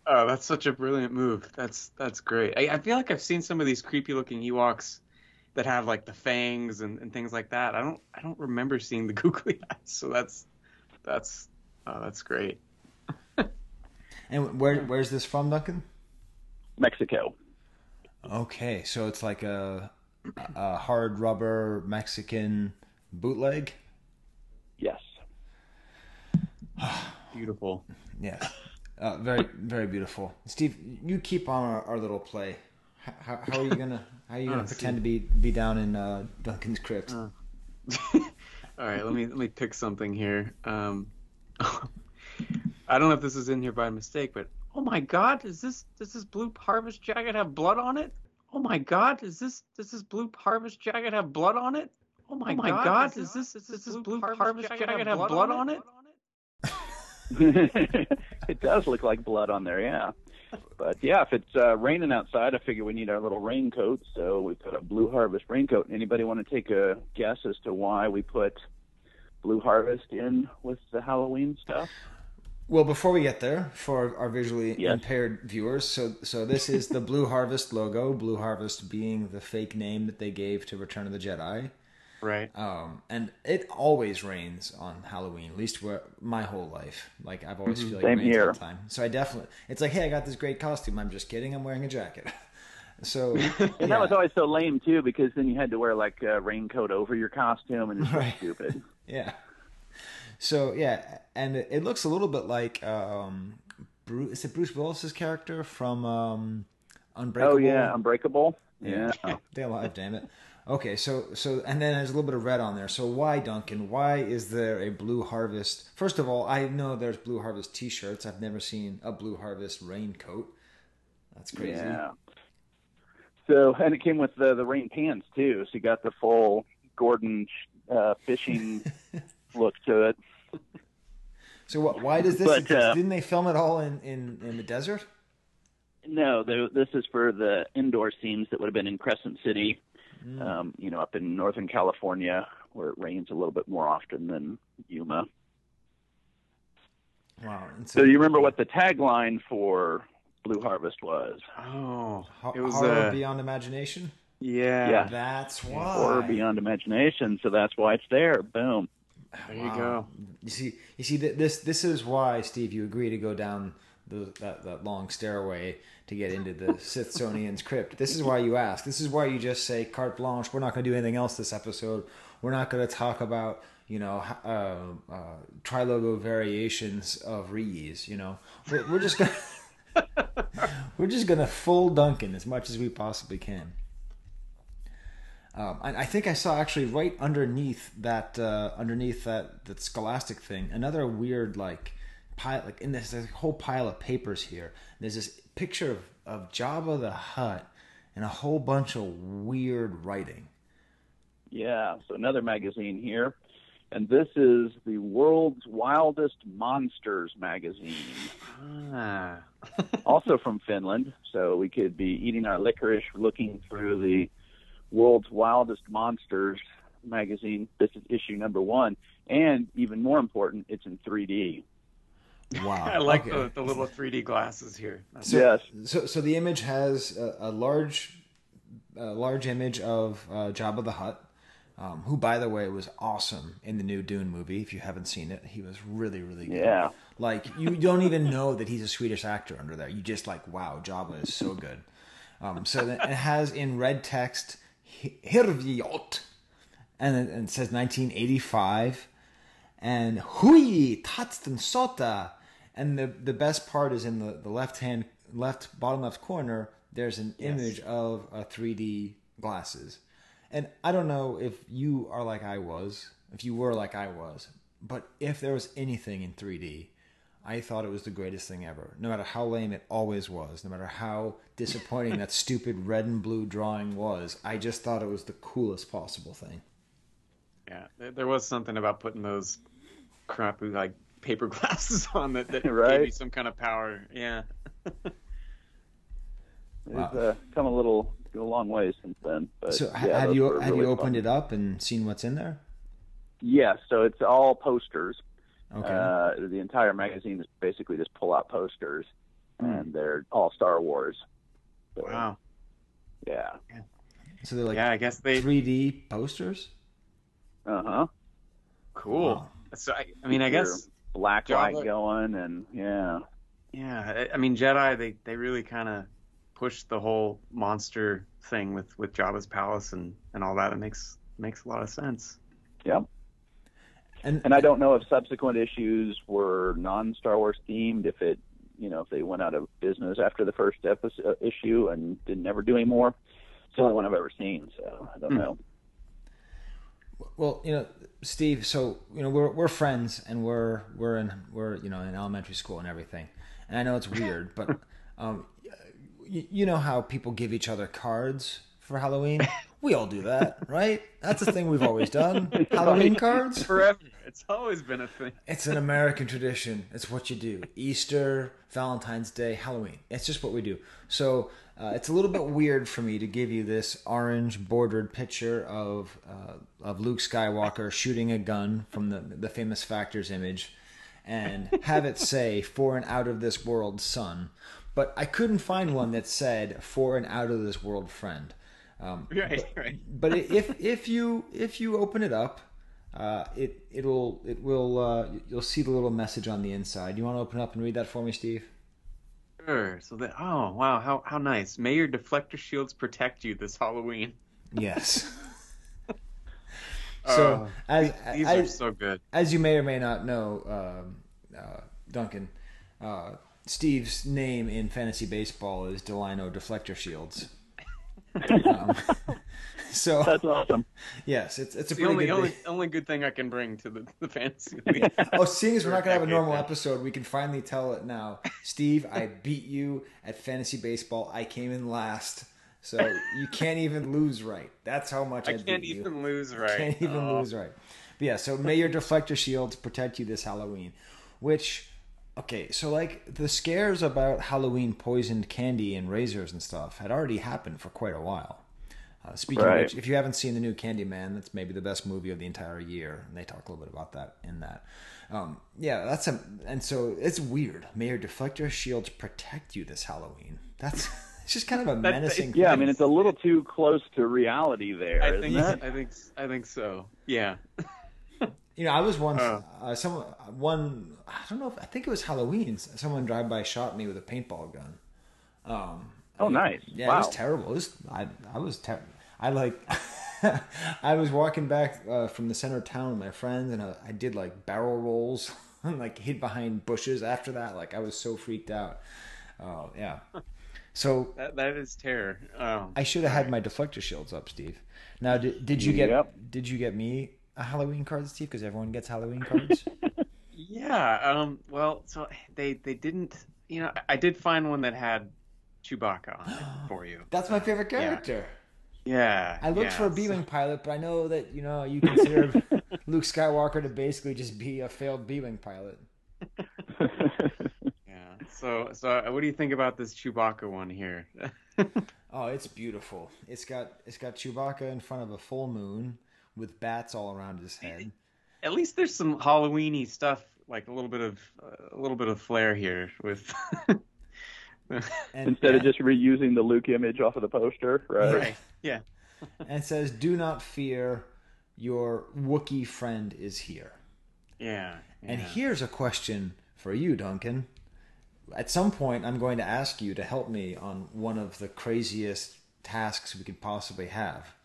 Oh, that's such a brilliant move. That's that's great. I, I feel like I've seen some of these creepy looking Ewoks that have like the fangs and, and things like that. I don't I don't remember seeing the googly eyes. So that's that's oh, that's great. And where where's this from, Duncan? Mexico. Okay, so it's like a, a hard rubber Mexican bootleg. Yes. Beautiful. Yes, uh, very very beautiful. Steve, you keep on our, our little play. How, how, are you gonna how are you gonna Oh, pretend to be be down in uh, Duncan's crypt? All right, let me let me pick something here. Um, I don't know if this is in here by mistake, but oh my God, is this does this blue harvest jacket have blood on it? Oh my God, is this does this blue harvest jacket have blood on it? Oh my, God, is this does this blue harvest jacket have blood on it? it does look like blood on there, yeah. But yeah, if it's uh, raining outside, I figure we need our little raincoat. So we put a Blue Harvest raincoat. Anybody want to take a guess as to why we put Blue Harvest in with the Halloween stuff? Well, before we get there, for our visually Yes. impaired viewers, so so this is the Blue Harvest logo. Blue Harvest being the fake name that they gave to Return of the Jedi. Right. Um, and it always rains on Halloween, at least where my whole life. Like I've always feel like Same it rains here. all the time. So I definitely, it's like, hey, I got this great costume. I'm just kidding. I'm wearing a jacket. So And yeah. that was always so lame too, because then you had to wear like a raincoat over your costume, and it's so Right. stupid. Yeah. So yeah, and it, it looks a little bit like um, Bruce. Is it Bruce Willis's character from um, Unbreakable? Oh yeah, Unbreakable. Yeah. Stay alive, damn it. Okay, so so and then there's a little bit of red on there. So why Duncan? Why is there a Blue Harvest? First of all, I know there's Blue Harvest T-shirts. I've never seen a Blue Harvest raincoat. That's crazy. Yeah. So, and it came with the the rain pants too. So you got the full Gorton uh, fishing look to it. So what? Why does this? But, exist? uh, Didn't they film it all in in, in the desert? No, the, this is for the indoor scenes that would have been in Crescent City, um, you know, up in Northern California, where it rains a little bit more often than Yuma. Wow. And So, do you remember what the tagline for Blue Harvest was? Oh, it was horror uh, beyond imagination? yeah. Yeah. That's why. Horror beyond imagination. So that's why it's there. Boom. There you go. You see, you see, th- this this is why Steve, you agree to go down the, that that long stairway to get into the Sithsonian's crypt. This is why you ask. This is why you just say carte blanche. We're not going to do anything else this episode. We're not going to talk about you know uh, uh, trilogo variations of reuse. You know, we're, we're just gonna we're just gonna full Duncan as much as we possibly can. Um, and I think I saw actually right underneath that uh, underneath that that Scholastic thing another weird like pile like in this, this whole pile of papers here. There's this picture of, of Jabba the Hutt and a whole bunch of weird writing. Yeah, so another magazine here. And this is the world's wildest monsters magazine. Ah. also from Finland. So we could be eating our licorice, looking through the world's wildest monsters magazine. This is issue number one. And even more important, it's in 3D. Wow, I like Okay. the, the little 3D glasses here. So, Yes. So, so the image has a, a large, a large image of uh, Jabba the Hutt, um, who, by the way, was awesome in the new Dune movie. If you haven't seen it, he was really, really good. Yeah. Like you don't even know that he's a Swedish actor under there. You just like, wow, Jabba is so good. Um, so then it has in red text Hirviot, and it, and says 1985, and Hui Tatsten Sota, and the the best part is in the the left hand left bottom left corner. There's an image of a 3D glasses, and I don't know if you are like I was, if you were like I was, but if there was anything in 3D. I thought it was the greatest thing ever. No matter how lame it always was, no matter how disappointing that stupid red and blue drawing was, I just thought it was the coolest possible thing. Yeah, there, there was something about putting those crappy like paper glasses on that, that Right. gave you some kind of power. Yeah. It's Wow. uh, come a little a long way since then. But So yeah, have you have really you opened fun. it up and seen what's in there? Yes, so it's all posters. Okay. Uh, the entire magazine is basically just pull out posters, Hmm. and they're all Star Wars. So, Wow. Yeah. so they're like yeah, I guess they 3D posters. Uh huh. cool. Wow. So I, I mean, I guess black Java- light going, and yeah. yeah. I, I mean, Jedi they they really kind of pushed the whole monster thing with with Jabba's palace and and all that. It makes makes a lot of sense. Yep. And And I don't know if subsequent issues were non-Star Wars themed. If it, you know, if they went out of business after the first episode, uh, issue and didn't ever do any more. It's the only one I've ever seen, so I don't Hmm. know. Well, you know, Steve. So you know, we're we're friends, and we're we're in we're you know in elementary school and everything. And I know it's weird, but um, you, you know how people give each other cards for Halloween. We all do that, right? That's a thing we've always done. Halloween cards. Forever. It's always been a thing. It's an American tradition. It's what you do. Easter, Valentine's Day, Halloween. It's just what we do. So uh, it's a little bit weird for me to give you this orange bordered picture of uh, of Luke Skywalker shooting a gun from the the famous Factors image, and have it say "for an out of this world son." But I couldn't find one that said "for an out of this world friend." Um, Right. Right. but if if you if you open it up, uh, it it'll it will uh, you'll see the little message on the inside. You want to open up and read that for me, Steve? Sure. So that oh wow how how nice. May your deflector shields protect you this Halloween. Yes. so Oh, as These as, are so good. as you may or may not know, um, uh, Duncan, uh, Steve's name in fantasy baseball is Delino Deflector Shields. Um, so That's awesome. yes, it's it's a the pretty only good. only, only good thing I can bring to the, the fantasy league. Oh, seeing as we're not gonna have a normal episode, we can finally tell it now. Steve, I beat you at fantasy baseball. I came in last, so you can't even lose right. That's how much I, I can't beat you. even lose right. Can't even Oh. lose right. But yeah, so may your deflector shields protect you this Halloween. Which, okay, so like the scares about Halloween poisoned candy and razors and stuff had already happened for quite a while. Uh, speaking Right. of which, if you haven't seen the new Candyman, that's maybe the best movie of the entire year, and they talk a little bit about that in that. Um, yeah, that's a and so it's weird. May your deflector shields protect you this Halloween. That's it's just kind of a menacing. Yeah, I mean it's a little too close to reality there, I isn't think it? I think I think so. Yeah. You know, I was once Oh. uh, someone one I don't know if I think it was Halloween. Someone drive by shot me with a paintball gun. Um, Oh, nice. yeah, wow. it was terrible. It was I I was ter- I like I was walking back uh, from the center of town with my friends, and I, I did like barrel rolls and like hid behind bushes. After that, like I was so freaked out. Oh yeah. So That that is terror. Oh. I should have had my deflector shields up, Steve. Now, did, did you get Yep. did you get me a Halloween card, Steve? Because everyone gets Halloween cards. Yeah. Um. Well, so they they didn't. You know, I did find one that had Chewbacca on it for you. That's my favorite character. Yeah. I looked yeah, for a so- B-wing pilot, but I know that you know you consider Luke Skywalker to basically just be a failed B-wing pilot. Yeah. So so uh, what do you think about this Chewbacca one here? Oh, it's beautiful. It's got it's got Chewbacca in front of a full moon with bats all around his head. At least there's some Halloweeny stuff, like a little bit of uh, a little bit of flair here with. And, Instead of just reusing the Luke image off of the poster, right? right. Yeah. and it says, "Do not fear, your Wookiee friend is here." Yeah. And here's a question for you, Duncan. At some point, I'm going to ask you to help me on one of the craziest tasks we could possibly have.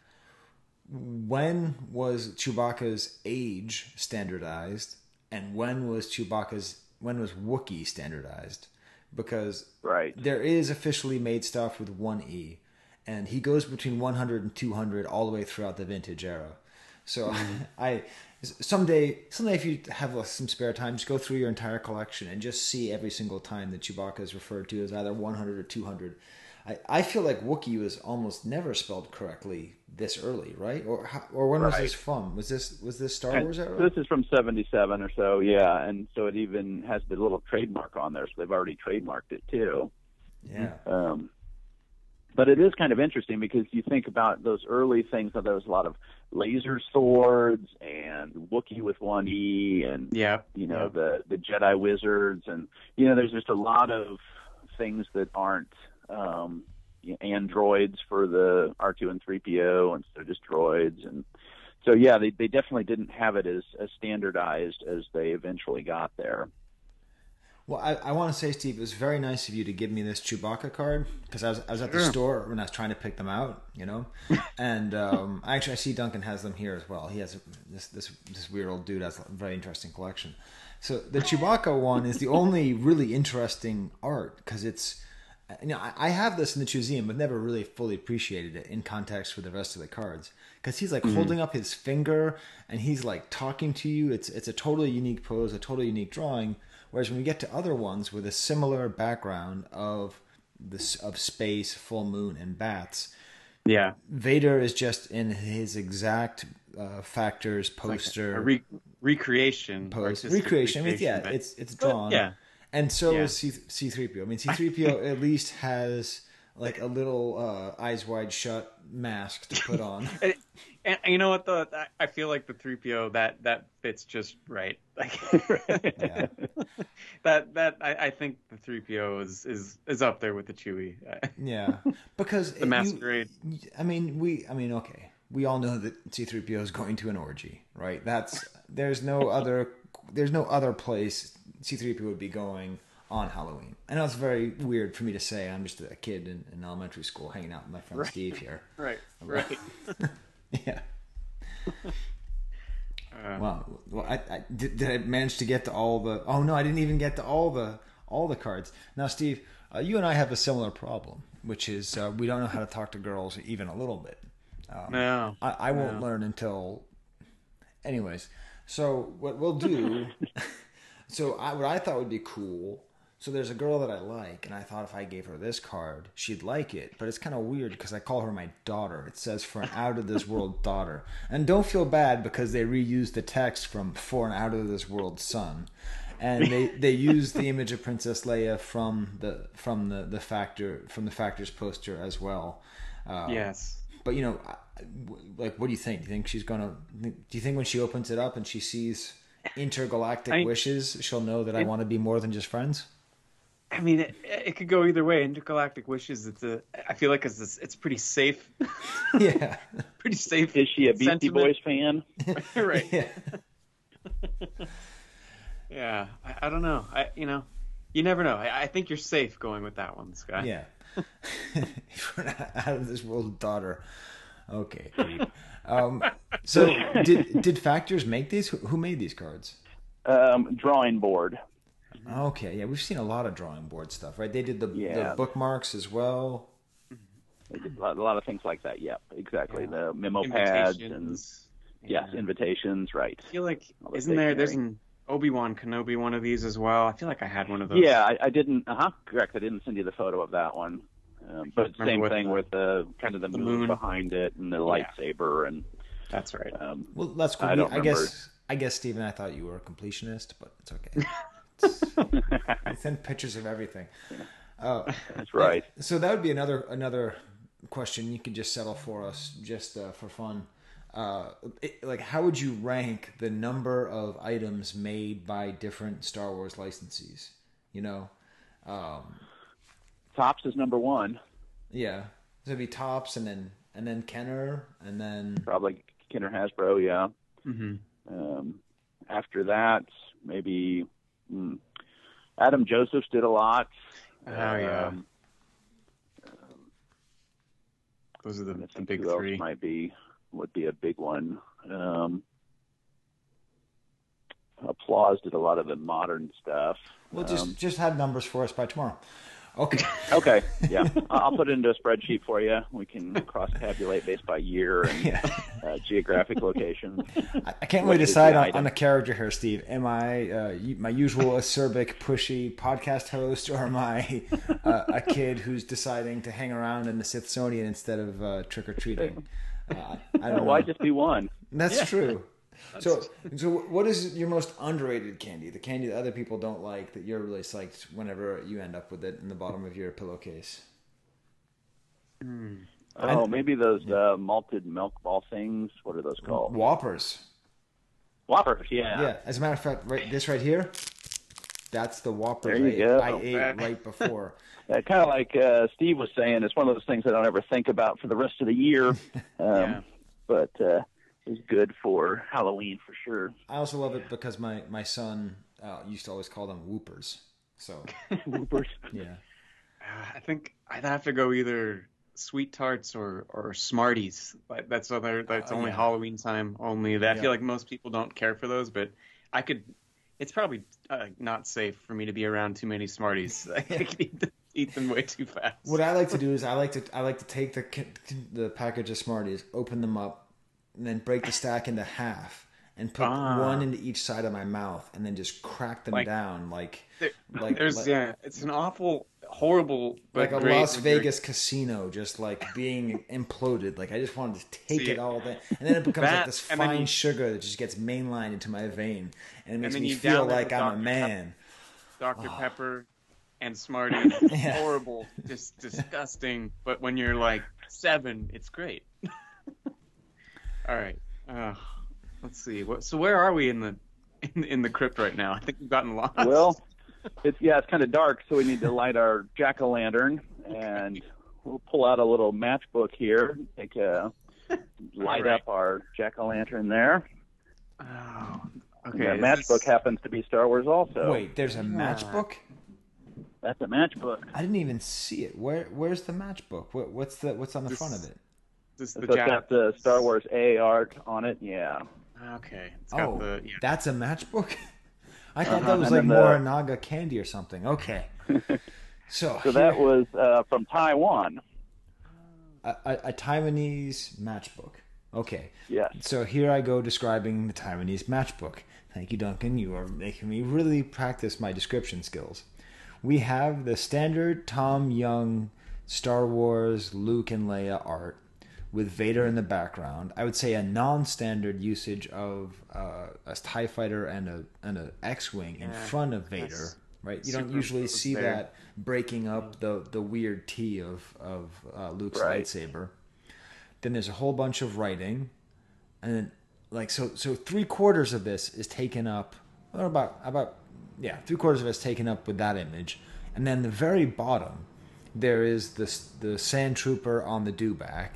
When was Chewbacca's age standardized, and when was Chewbacca's when was Wookiee standardized? Because Right. there is officially made stuff with one E, and he goes between 100 and 200 all the way throughout the vintage era. So I someday someday if you have uh, some spare time, just go through your entire collection and just see every single time that Chewbacca is referred to as either 100 or 200. I, I feel like Wookiee was almost never spelled correctly this early, right? Or how, or when was this from? Was this was this Star And Wars era? This is from '77 or so, yeah, and so it even has the little trademark on there, so they've already trademarked it too. yeah, Um, but it is kind of interesting because you think about those early things. That there was a lot of laser swords and Wookiee with one E, and Yeah. you know the the Jedi wizards, and you know there's just a lot of things that aren't um, androids for the R2 and 3PO, and so just droids, and so yeah, they they definitely didn't have it as as standardized as they eventually got there. Well, I, I want to say, Steve, it was very nice of you to give me this Chewbacca card because I was, I was at the store when I was trying to pick them out, you know, and um, actually I see Duncan has them here as well. He has this this this weird old dude has a very interesting collection. So the Chewbacca one is the only really interesting art because it's, you know, I, I have this in the museum, but never really fully appreciated it in context with the rest of the cards because he's like holding up his finger and he's like talking to you. It's it's a totally unique pose, a totally unique drawing. Whereas when we get to other ones with a similar background of this of space, full moon, and bats, Yeah. Vader is just in his exact uh, factors poster A re- recreation. pose artistic recreation. I mean, yeah, but- it's it's drawn. yeah. And so Yeah. is C C three PO. I mean, C three PO at least has like a little uh, eyes wide shut mask to put on. And, and you know what though? I- feel like the three PO that that fits just right. Like Yeah. that that I, I think the three PO is is is up there with the Chewy. yeah, because The you- masquerade. I mean, we. I mean, okay, we all know that C three PO is going to an orgy, right? That's there's no other there's no other place C three PO would be going on Halloween. I know it's very weird for me to say. I'm just a kid in, in elementary school hanging out with my friend Steve here. Right. Right. Yeah. Wow. Well, I, I did, did I manage to get to all the? Oh no, I didn't even get to all the all the cards. Now, Steve, uh, you and I have a similar problem, which is uh, we don't know how to talk to girls even a little bit. no. I, I won't No. learn until. Anyways, so what we'll do. so I, what I thought would be cool. So there's a girl that I like, and I thought if I gave her this card, she'd like it. But it's kind of weird because I call her my daughter. It says for an out of this world daughter, and don't feel bad because they reused the text from for an out of this world son, and they they used the image of Princess Leia from the from the the factor from the factors poster as well. Uh, yes. but you know, like, what do you think? Do you think she's gonna? Do you think when she opens it up and she sees intergalactic I- wishes, she'll know that I want to be more than just friends? I mean, it, it could go either way. Intergalactic Wishes. It's a. I feel like it's it's pretty safe. yeah, pretty safe. Is she a Beastie sentiment. Boys fan? right. yeah, Yeah. I, I don't know. I you know, you never know. I, I think you're safe going with that one, Sky. yeah. For an out of this world daughter. Okay. Um, so did did factors make these? Who, who made these cards? Um, drawing board. Okay, yeah, we've seen a lot of drawing board stuff, right? They did the, the bookmarks as well. They did a lot, a lot of things like that. Yep, exactly. The memo pads and Invitations. yes, invitations. Right. I feel like All isn't there? There's an Obi Wan Kenobi one of these as well. I feel like I had one of those. Yeah, I, I didn't. Uh huh. Correct. I didn't send you the photo of that one. Um, but Remember same with thing the- with the kind of the, the moon, moon. behind it and the Yeah. lightsaber and that's right. um, Well, that's cool. I don't I guess I guess Steven, I thought you were a completionist, but it's okay. I send pictures of everything. Uh, that's right. so that would be another another question you could just settle for us, just uh, for fun. Uh, it, like, how would you rank the number of items made by different Star Wars licensees? You know, um, Topps is number one. yeah, so it'd be Topps, and then and then Kenner, and then Probably Kinder Hasbro. Yeah. hmm Um, after that, maybe mm, Adam Josephs did a lot. Oh yeah, Um, those are the, the big who else three. might be would be a big one. Um, Applause did a lot of the modern stuff. Well, just Um, just have numbers for us by tomorrow. Okay. Okay, yeah, I'll put it into a spreadsheet for you. We can cross tabulate based by year and Yeah. uh, geographic location. I, I can't really decide on, on a character here, Steve. Am I uh, my usual acerbic, pushy podcast host, or am I uh, a kid who's deciding to hang around in the Sithsonian instead of uh, trick or treating? Uh, I don't know. Why just be one? That's true. So, so what is your most underrated candy? The candy that other people don't like that you're really psyched whenever you end up with it in the bottom of your pillowcase. Oh, maybe those uh, malted milk ball things. What are those called? Whoppers. Whoppers. Yeah. Yeah. As a matter of fact, right this right here, that's the Whoppers There I, go. I ate right before. Uh, kind of like uh, Steve was saying, it's one of those things I don't ever think about for the rest of the year. Um, Yeah. But uh, it's good for Halloween for sure. I also love it because my my son uh, used to always call them whoopers. So Whoopers. yeah, Uh, I think I'd have to go either sweet tarts or or Smarties. Like that's other that's Oh, only yeah. Halloween time only. That I feel like most people don't care for those, but I could. It's probably uh, not safe for me to be around too many Smarties. I could eat them, eat them way too fast. what I like to do is I like to I like to take the the package of Smarties, open them up, and then break the stack into half. And put Ah. one into each side of my mouth, and then just crack them Like- down like There- like- there's like- yeah, it's an awful, horrible, like a Las you're- Vegas casino, just like being imploded. Like I just wanted to take See, it all and then it becomes like this fine you- sugar that just gets mainlined into my vein, and it makes then me feel like I'm a man. Dr. Pepper and Smarties. Yeah. Horrible, just disgusting. But when you're like seven, it's great. All right. Uh, let's see. So where are we in the in, in the crypt right now? I think we've gotten lost. Well, it's yeah, it's kind of dark, so we need to light our jack o' lantern, and we'll pull out a little matchbook here. Take a light All right. up our jack o' lantern there. Oh, And okay. that is matchbook this- happens to be Star Wars also. Wait, there's a matchbook. That's a matchbook. I didn't even see it. Where Where's the matchbook? What, what's the What's on the This- front of it? This So the it's jack- got the Star Wars A art on it. Yeah. Okay. It's got Oh, the yeah. that's a matchbook. I thought Uh-huh, that was and like then the- Morinaga candy or something. Okay, so, So that here- was uh, from Taiwan. a, a, a Taiwanese matchbook. Okay, Yes. So here I go describing the Taiwanese matchbook. Thank you, Duncan. You are making me really practice my description skills. We have the standard Tom Jung Star Wars Luke and Leia art with Vader in the background. I would say a non-standard usage of uh, a Tie Fighter and a and a X-wing in front of Vader. Right, you don't usually see there. that breaking up the the weird T of of uh, Luke's Right. lightsaber. Then there's a whole bunch of writing, and then like so so three quarters of this is taken up or about about yeah three quarters of it's taken up with that image and then the very bottom there is this the sand trooper on the dewback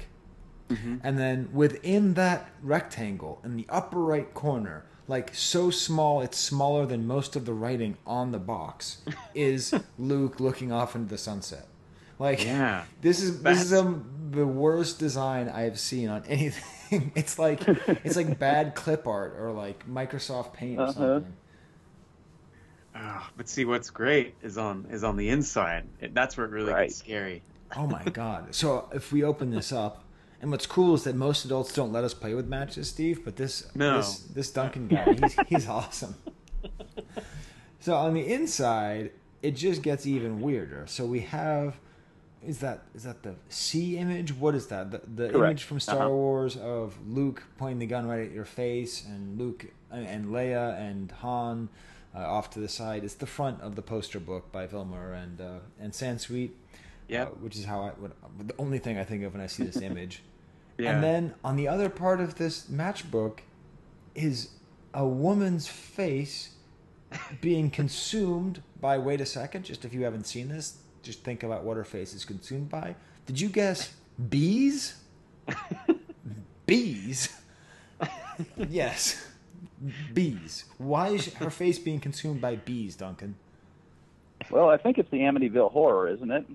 and then within that rectangle in the upper right corner like so small it's smaller than most of the writing on the box is luke looking off into the sunset like Yeah. this is this is That's- um, the worst design I have seen on anything. It's like it's like bad clip art or like Microsoft Paint or Uh-huh. something. Ah, but see, what's great is on is on the inside. That's where it really Right. gets scary. Oh my god! So if we open this up, and what's cool is that most adults don't let us play with matches, Steve. But this No. this this Duncan guy, he's he's awesome. So on the inside, it just gets even weirder. So we have. Is that is that the C image? What is that? The, the Correct. image from Star Uh-huh. Wars of Luke pointing the gun right at your face, and Luke and Leia and Han uh, off to the side. It's the front of the poster book by Vilmur and uh, and Sansweet. Yep. uh, which is how I would the only thing I think of when I see this image. Yeah. And then on the other part of this matchbook is a woman's face being consumed by wait a second, just if you haven't seen this, just think about what her face is consumed by. Did you guess bees? bees? yes. Bees. Why is her face being consumed by bees, Duncan? Well, I think it's the Amityville Horror, isn't it?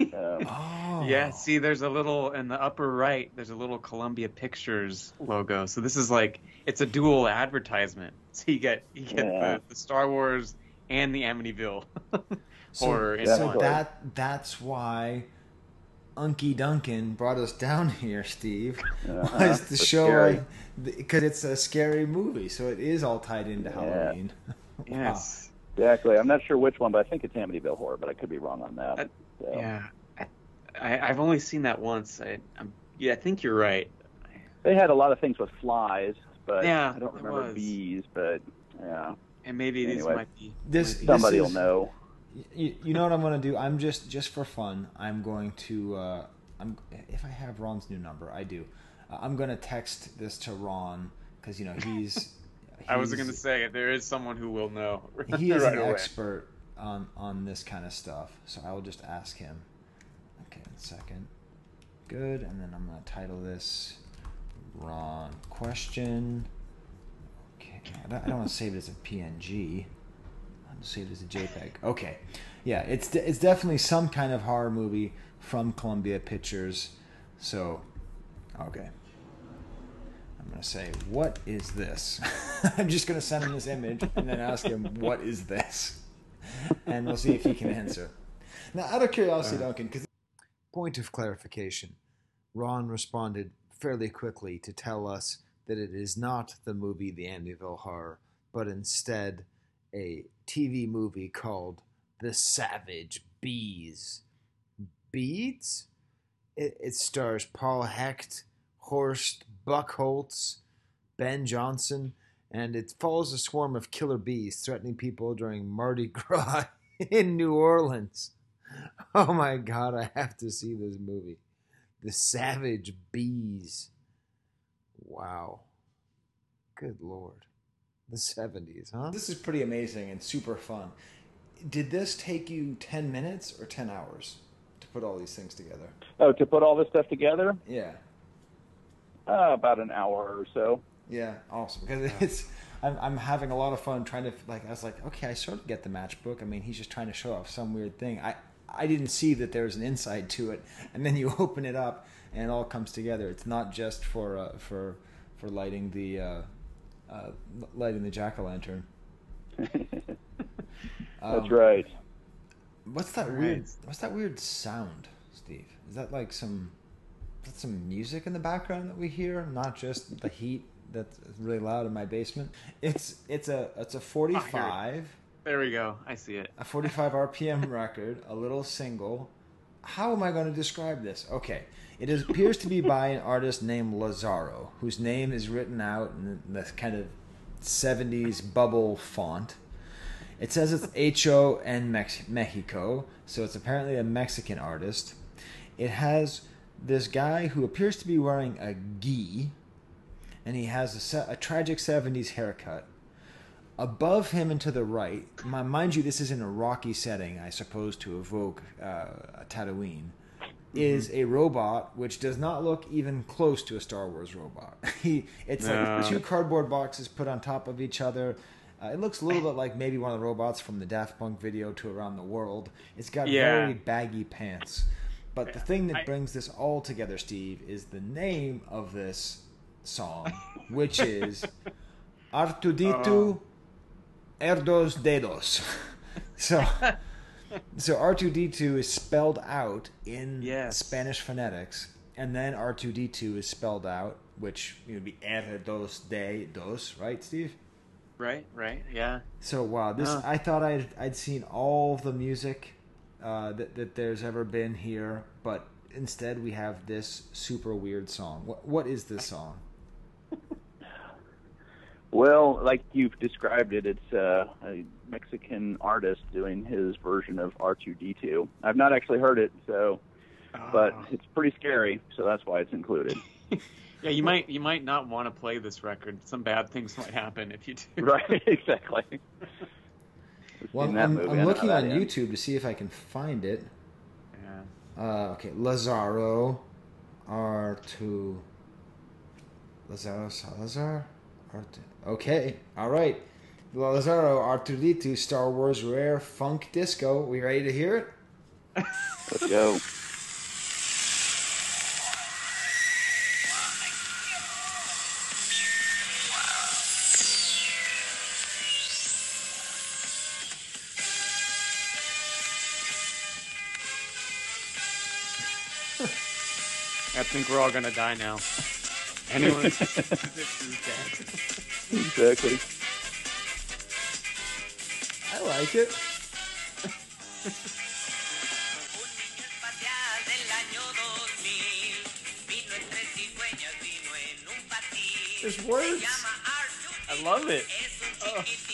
Um, Oh. Yeah, see, there's a little in the upper right. There's a little Columbia Pictures logo. So this is like it's a dual advertisement. So you get you get Yeah. the, the Star Wars and the Amityville. horror in so that that's why Unky Duncan brought us down here, Steve, Uh-huh. was to show because it's a scary movie, so it is all tied into Yeah. Halloween. yes. Exactly. I'm not sure which one, but I think it's Amityville Horror, but I could be wrong on that. That- So, Yeah. I, I, I've only seen that once. I, I'm, yeah, I think you're right. They had a lot of things with flies, but Yeah, I don't remember was. bees. But yeah, And maybe these might be. This- might be- somebody will is- know. You, you know what I'm going to do? I'm just just for fun. I'm going to uh, I'm if I have Ron's new number, I do. Uh, I'm going to text this to Ron because you know he's. I was going to say there is someone who will know. he is right an away. expert on on this kind of stuff so i will just ask him. Okay second. Good and then i'm going to title this "Wrong question. Okay i don't, don't want to save it as a png i'm going to save it as a jpeg. Okay yeah it's de- it's definitely some kind of horror movie from columbia pictures so okay I'm going to say, What is this? I'm just going to send him this image and then ask him, What is this? And we'll see if he can answer. Now, out of curiosity, Duncan, because point of clarification, Ron responded fairly quickly to tell us that it is not the movie The Amityville Horror, but instead a TV movie called The Savage Bees. Beads? It, it stars Paul Hecht, Horst Buchholz, Ben Johnson, and it follows a swarm of killer bees threatening people during Mardi Gras in New Orleans. Oh my god, I have to see this movie. The Savage Bees. Wow. Good lord. The 70s, huh? This is pretty amazing and super fun. Did this take you 10 minutes or 10 hours to put all these things together? Oh, to put all this stuff together, Yeah. Uh, about an hour or so. Yeah, awesome. Because it's, I'm, I'm having a lot of fun trying to like. I was like, okay, I sort of get the matchbook. I mean, he's just trying to show off some weird thing. I, I didn't see that there was an inside to it, and then you open it up and it all comes together. It's not just for uh, for for lighting the uh, uh, lighting the jack o' lantern. That's right. What's that weird? What's that weird sound, Steve? Is that like some? Is that some music in the background that we hear? Not just the heat that's really loud in my basement. It's it's a it's a oh, forty five There we go. I see it. a forty five RPM record, a little single. How am I going to describe this? Okay, it appears to be by an artist named Lazaro, whose name is written out in this kind of seventies bubble font. It says it's H.O. and Mex- Mexico, so it's apparently a Mexican artist. It has this guy who appears to be wearing a gi, and he has a, a tragic 70s haircut. Above him and to the right, mi- mind you, this is in a rocky setting, I suppose, to evoke uh, a Tatooine, is a robot which does not look even close to a Star Wars robot. he, it's No. like two cardboard boxes put on top of each other. Uh, it looks a little bit like maybe one of the robots from the Daft Punk video to Around the World. It's got Yeah. very baggy pants. But the thing that brings this all together, Steve, is the name of this song, which is Artuditu uh. Erdos Dedos. so, so R2D2 is spelled out in Yes. Spanish phonetics, and then R2D2 is spelled out, which would be Erdos Dedos, right, Steve? Right, right, yeah. So wow, this Huh. I thought I'd I'd seen all the music uh, that that there's ever been here, but instead we have this super weird song. What what is this song? Well, like you've described it, it's uh, a Mexican artist doing his version of R2D2. I've not actually heard it, so but Oh. it's pretty scary, so that's why it's included. yeah, you might you might not want to play this record. Some bad things might happen if you do. right, exactly. Well, I'm, I'm looking on. YouTube to see if I can find it. Yeah. Uh, okay, Lazaro, R two. Lazaro Salazar, R two. Okay, all right. Lazaro R2D2 Star Wars Rare Funk Disco. We ready to hear it? Let's go. Think we're all gonna die now. Anyone exactly. I like it. Un niño espacial del año 2000 vino entre cigüeñas, vino en un patín. There's words. Se llama Arthur. I love it. Es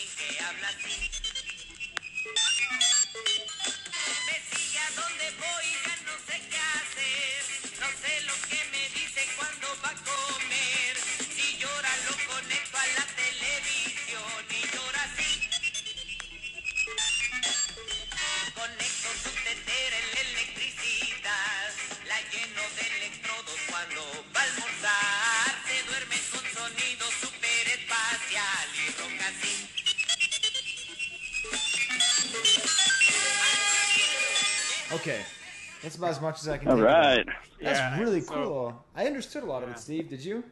that's about as much as I can. All take of right. it. That's Yeah, really so- cool. I understood a lot of it, Steve. Did you?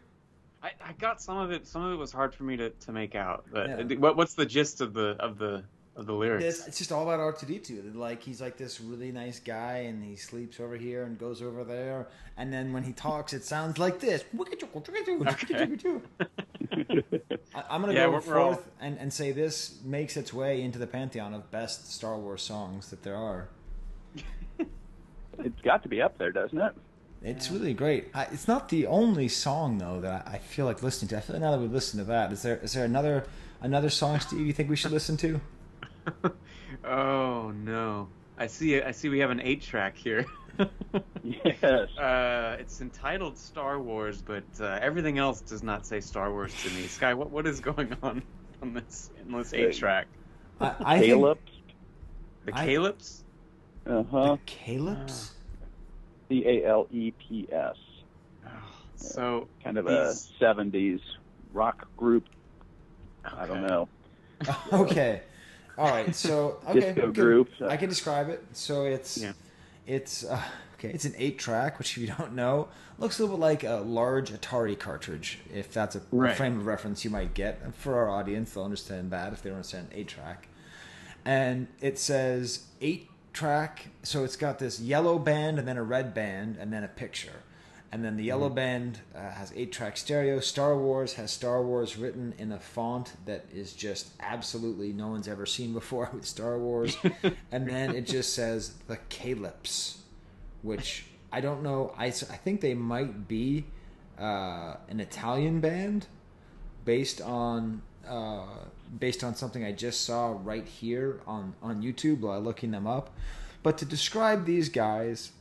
I, I got some of it. Some of it was hard for me to, to make out. But Yeah. what what's the gist of the of the of the lyrics? It's, it's just all about R2D2. Like he's like this really nice guy, and he sleeps over here and goes over there, and then when he talks, it sounds like this. I, I'm gonna Yeah, go we're- we're all- forth and, and say this makes its way into the pantheon of best Star Wars songs that there are. It's got to be up there, doesn't it? It's really great. I, it's not the only song though that I feel like listening to. I feel like now that we listen to that, is there is there another another song, Steve? You think we should listen to? oh no! I see. I see. We have an eight track here. Yes. Uh, it's entitled Star Wars, but uh, everything else does not say Star Wars to me. Sky, what what is going on on this in this eight track? I, I think- Caleb. The I- Calyps? Uh huh. Caleps. C A L E P S. Oh, so Kind of a '70s rock group. I don't know. okay. All right. So okay, Disco good. group. I can describe it. So it's Yeah. it's uh, okay. It's an eight track, which if you don't know, looks a little bit like a large Atari cartridge. If that's a, a Right. frame of reference you might get And for our audience, they'll understand that if they don't understand eight track. And it says eight track. So it's got this yellow band and then a red band and then a picture. And then the yellow band uh, has eight track stereo. Star Wars has Star Wars written in a font that is just absolutely no one's ever seen before with Star Wars. and then it just says the Calyps, which I don't know. I, I think they might be uh, an Italian band based on uh, based on something I just saw right here on on YouTube while looking them up. But to describe these guys,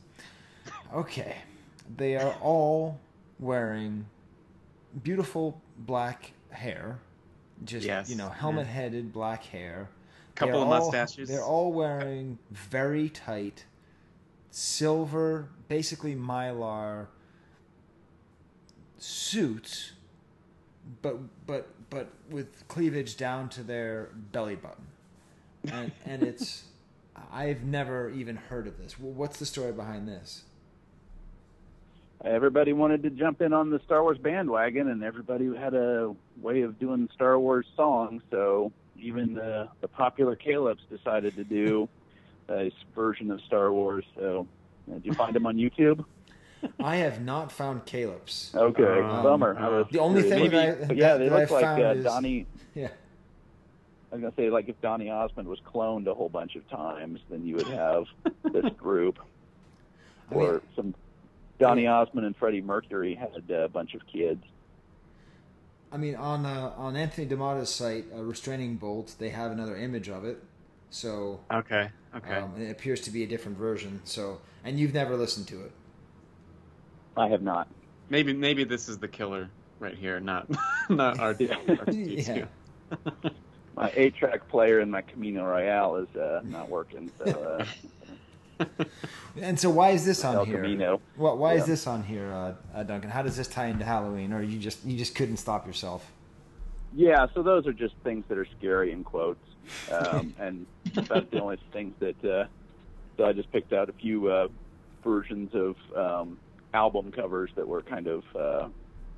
okay, they are all wearing beautiful black hair, just Yes, you know, helmet headed black hair. Couple They're of all- mustaches. They're all wearing very tight silver, basically mylar suits, but but but with cleavage down to their belly button, and and it's I've never even heard of this. What's the story behind this? Everybody wanted to jump in on the Star Wars bandwagon, and everybody had a way of doing Star Wars songs. So even the, the popular Caleb's decided to do a version of Star Wars. So uh, did you find them on YouTube? I have not found Caleb's. Okay, Um, bummer. I was The only thing Maybe, that I- but yeah, that- they that I look like found uh, is- Donny. Yeah. I was gonna say like if Donny Osmond was cloned a whole bunch of times, then you would have this group, I mean- or some Donny Osmond and Freddie Mercury had a bunch of kids. I mean, on uh, on Anthony D'Amato's site, uh, restraining bolt, they have another image of it. So Okay. Okay. um, it appears to be a different version. So, and you've never listened to it. I have not. maybe maybe this is the killer right here, not not our Yeah. My eight-track player in my Camino Royale is uh, not working. So uh, And so, why is this on El here? Camino. Well, why is this on here, uh, uh, Duncan? How does this tie into Halloween, or you just you just couldn't stop yourself? Yeah, so those are just things that are scary in quotes, um, and that's the only things that. Uh, so I just picked out a few uh, versions of um, album covers that were kind of uh,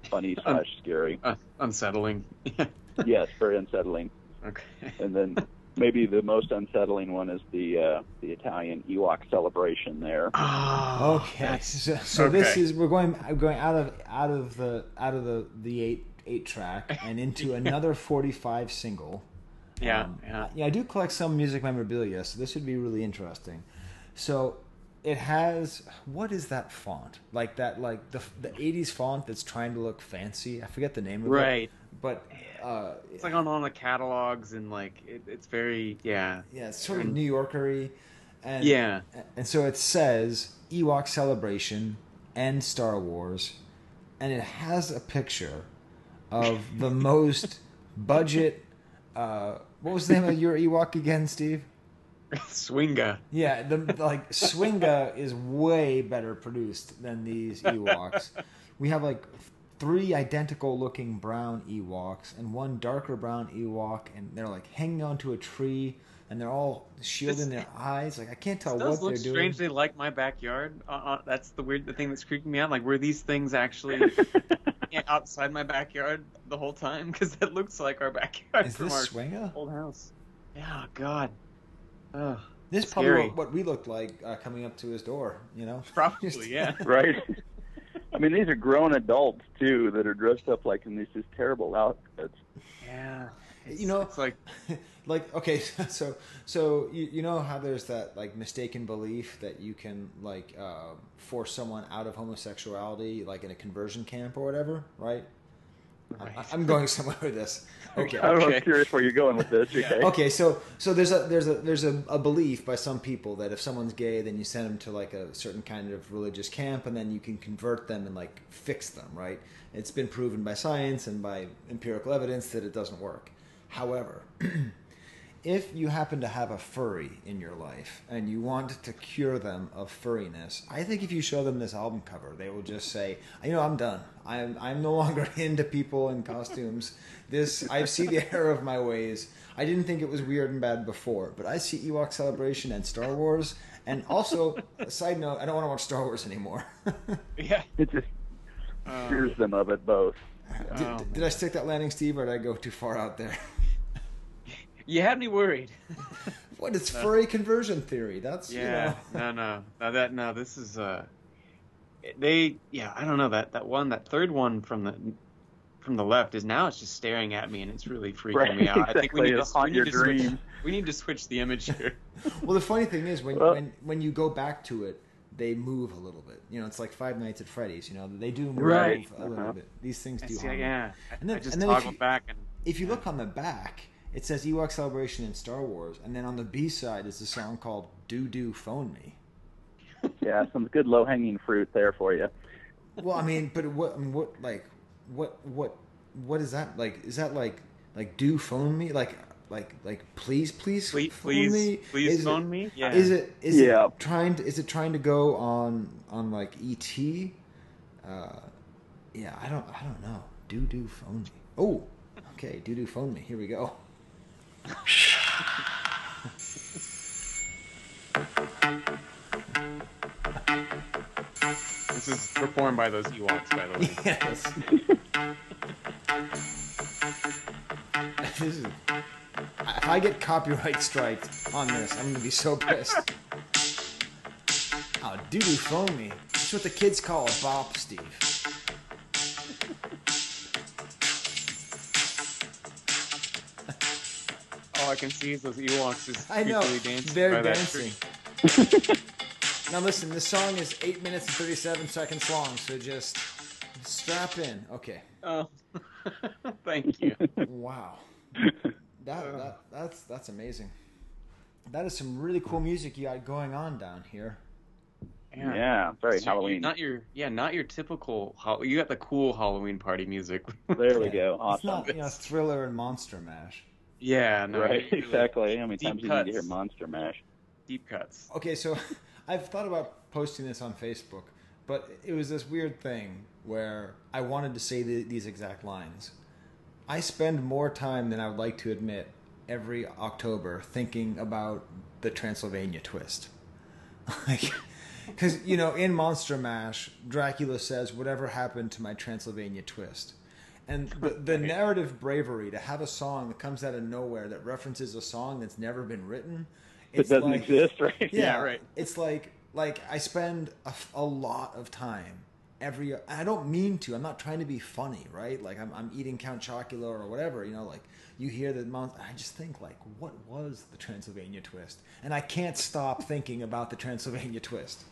funny slash scary. Uh, unsettling. yes, very unsettling. okay. And then maybe the most unsettling one is the uh, the Italian Ewok celebration there. Oh, Okay, so, so this is we're going I'm going out of out of the out of the the eight eight track and into another forty five single. Yeah, Um, yeah. yeah. I do collect some music memorabilia, so this would be really interesting. So it has what is that font? Like that like the the '80s font that's trying to look fancy. I forget the name of it. Right. But uh, It's like on all the catalogs and like it, it's very yeah. yeah, it's sort of New Yorkery. And, Yeah. And so it says Ewok Celebration and Star Wars, and it has a picture of the most budget. Uh, what was the name of your Ewok again, Steve? Swinga. Yeah, the like Swinga is way better produced than these Ewoks. We have like three identical looking brown Ewoks and one darker brown Ewok, and they're like hanging onto a tree, and they're all shielding This- their eyes. Like I can't tell what they're doing. strangely like my backyard. Uh, uh, that's the weird the thing that's creeping me out. Like were these things actually outside my backyard the whole time? Because it looks like our backyard Is from this our Swinga? old house. Yeah, God. Ugh. This is probably what, what we looked like uh, coming up to his door. You know, Probably, yeah. right? I mean, these are grown adults too that are dressed up like in these just terrible outfits. Yeah. You know- it's like like okay so so you, you know how there's that like mistaken belief that you can like uh, force someone out of homosexuality like in a conversion camp or whatever right, I, Right. i'm going somewhere with this okay I don't know, Okay. I'm curious where you're going with this. Okay. okay so so there's a there's a there's a, a belief by some people that if someone's gay then you send them to like a certain kind of religious camp and then you can convert them and like fix them right it's been proven by science and by empirical evidence that it doesn't work however if you happen to have a furry in your life and you want to cure them of furriness, I think if you show them this album cover, they will just say, "You know, I'm done. I'm I'm no longer into people in costumes. This I see the error of my ways. I didn't think it was weird and bad before, but I see Ewok Celebration and Star Wars, and also, a side note, I don't want to watch Star Wars anymore. yeah. It just Uh, cures them of it both. did, Oh, did I stick that landing, Steve, or did I go too far out there? You had me worried. what is It's furry conversion theory. That's Yeah, You know. no, no, no. That no. This is uh, they. Yeah, I don't know that that one, that third one from the from the left is now it's just staring at me and it's really freaking Right, me out. I think we need to, it'll haunt we your need to switch. We need to switch the image here. Well, the funny thing is when Well- when when you go back to it, they move a little bit. You know, it's like Five Nights at Freddy's. You know, they do move Right. a little Uh-huh. bit. These things I do. see, yeah, And then- I just and then if you- back and If you look on the back, it says Ewok Celebration in Star Wars, and then on the B side is a song called "Do Do Phone Me." Yeah, some good low hanging fruit there for you. Well, I mean, but what? What? Like, what? What? What is that? Like, is that like like do phone me? Like like like please please please, phone please, me? please Is it- phone me. Yeah, Is it is Yeah. it trying to is it trying to go on on like ET? Uh, yeah, I don't I don't know. Do do phone me. Oh, okay. Do do phone me. Here we go. This is performed by those Ewoks, by the way. Yes. this is, if I get copyright striked on this, I'm gonna be so pissed. Oh, doo doo me. That's what the kids call a bop, Steve. All I can see is those Ewoks just I know. creepily dancing They're dancing. now listen, this song is eight minutes and thirty-seven seconds long, so just strap in. Okay. Oh, thank you. Wow. That, that that's that's amazing. That is some really cool music you got going on down here. Yeah, very So Halloween. Not your yeah, not your typical. Hall- You got the cool Halloween party music. There we Yeah. go. It's Awesome. not you know thriller and monster mash. Yeah, no, right, really exactly. How many times do you need to hear Monster Mash? Deep cuts. Okay, so I've thought about posting this on Facebook, but it was this weird thing where I wanted to say the, these exact lines. I spend more time than I would like to admit every October thinking about the Transylvania twist. Like, because you know, in Monster Mash, Dracula says, "Whatever happened to my Transylvania twist?" And the, the narrative bravery to have a song that comes out of nowhere that references a song that's never been written. It doesn't like, exist, right? Yeah, Yeah, right. It's like like I spend a lot of time every. I don't mean to. I'm not trying to be funny, right? Like I'm, I'm eating Count Chocula or whatever. You know, like you hear the I just think like, what was the Transylvania twist? And I can't stop thinking about the Transylvania twist.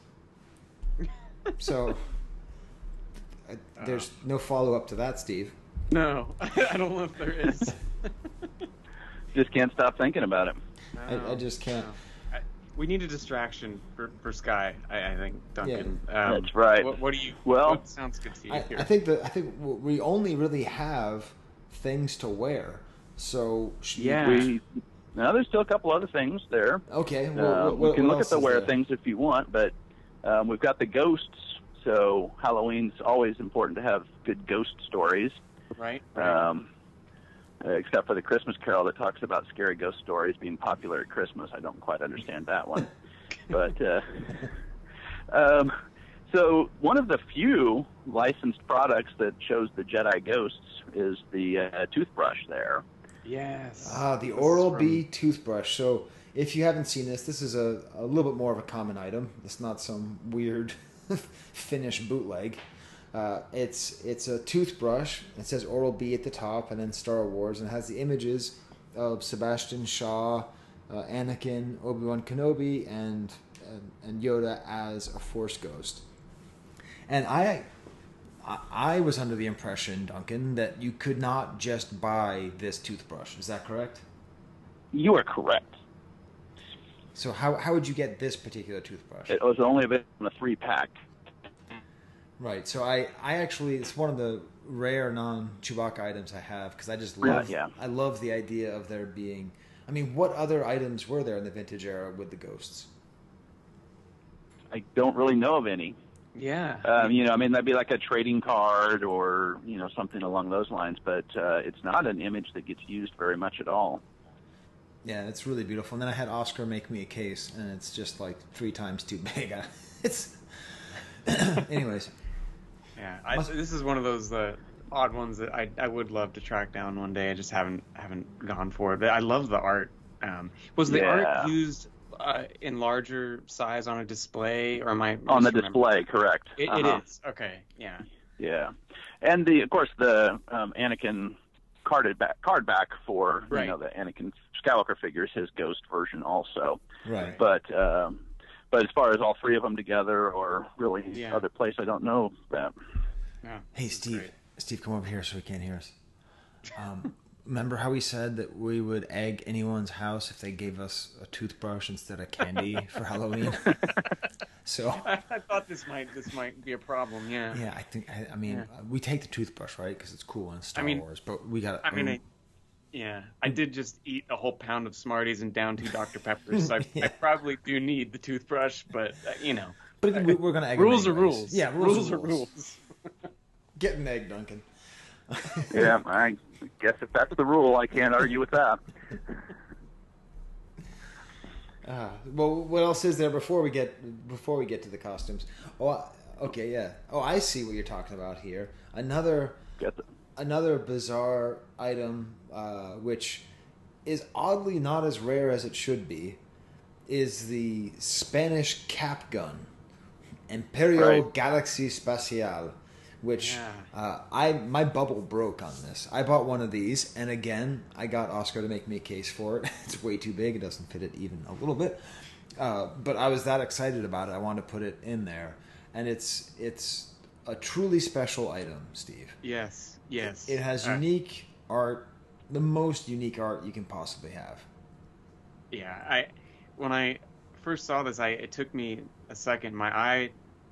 So I, there's uh. no follow up to that, Steve. No, I don't know if there is. Just can't stop thinking about it. I, I just can't. I, we need a distraction for, for Sky. I, I think Duncan. Um, That's right. What, what do you? Well- what sounds good to you I, here? I think that I think we only really have things to wear. So Yeah. We now there's still a couple other things there. Okay. Well, Uh, what- we what can look at the wear there? things if you want, but um, we've got the ghosts. So Halloween's always important to have good ghost stories. Right. right. Um, except for the Christmas Carol that talks about scary ghost stories being popular at Christmas. I don't quite understand that one. but uh, um, so one of the few licensed products that shows the Jedi ghosts is the uh, toothbrush there. yes. Ah, the This is Oral from- B toothbrush. So, if you haven't seen this, this is a, a little bit more of a common item. It's not some weird Finnish bootleg. Uh, it's it's a toothbrush. It says Oral B at the top, and then Star Wars, and it has the images of Sebastian Shaw, uh, Anakin, Obi Wan Kenobi, and, and and Yoda as a Force ghost. And I, I I was under the impression, Duncan, that you could not just buy this toothbrush. Is that correct? You are correct. So how how would you get this particular toothbrush? It was only available in a three pack. Right. So I I actually it's one of the rare non Chewbacca items I have because I just love yeah. I love the idea of there being. I mean, what other items were there in the vintage era with the ghosts? I don't really know of any. Yeah. Um, you know, I mean, that'd be like a trading card or you know something along those lines. But uh, it's not an image that gets used very much at all. Yeah, it's really beautiful. And then I had Oscar make me a case, and it's just like three times too big. It's. Anyways, Yeah, I, Must- this is one of those uh, odd ones that I, I would love to track down one day. I just haven't haven't gone for it. But I love the art. Um, was the Yeah. art used uh, in larger size on a display, or am I On the misremembering? display, correct? It, Uh-huh. it is okay. Yeah, Yeah, and the of course the um, Anakin carded back card back for Right. you know the Anakin Skywalker figures his Ghost version also. right. But um, but as far as all three of them together or really Yeah. other place, I don't know that. yeah. Hey, Steve. great. Steve, come over here so he can't hear us. Um, remember how we said that we would egg anyone's house if they gave us a toothbrush instead of candy for Halloween? so, I, I thought this might this might be a problem. Yeah. yeah, I think I, I mean Yeah. uh, we take the toothbrush right because it's cool in Star mean- Wars, but we got. I mean, I, yeah, I did just eat a whole pound of Smarties and down two Dr Peppers. So I, Yeah. I probably do need the toothbrush, but uh, you know, but we, we're gonna egg 'em rules are rules. Yeah, rules, are rules. Get an egg, Duncan. yeah, I guess if that's the rule, I can't argue with that. Uh, well, what else is there before we get before we get to the costumes? Oh, okay, yeah. Oh, I see what you're talking about here. Another Get the, another bizarre item, uh, which is oddly not as rare as it should be, is the Spanish cap gun, Imperial Right. Galaxy Espacial, which Yeah. uh, I my bubble broke on this. I bought one of these, and again, I got Oscar to make me a case for it. it's way too big; it doesn't fit it even a little bit. Uh, but I was that excited about it, I wanted to put it in there, and it's it's a truly special item, Steve. Yes, yes. It has Uh, unique art, the most unique art you can possibly have. Yeah, I when I first saw this, I it took me a second. My eye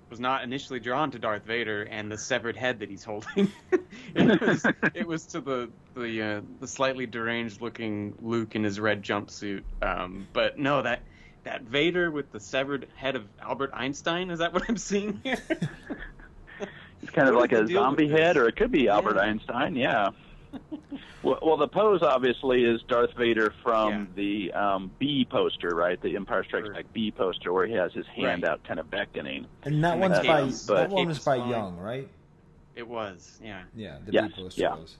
was not initially drawn to Darth Vader and the severed head that he's holding. it was it was to the the uh, the slightly deranged looking Luke in his red jumpsuit. Um, but no, that that Vader with the severed head of Albert Einstein is that what I'm seeing here? it's kind of like a zombie head, or it could be Albert Yeah. Einstein. Yeah. well, well, the pose obviously is Darth Vader from the um, B poster, right? The Empire Strikes Sure. Back B poster, where he has his hand Right. out, kind of beckoning. And that And the one's by capes- that one was by. Jung, right? It was. Yeah. Yeah, the Yes, B poster yeah. was.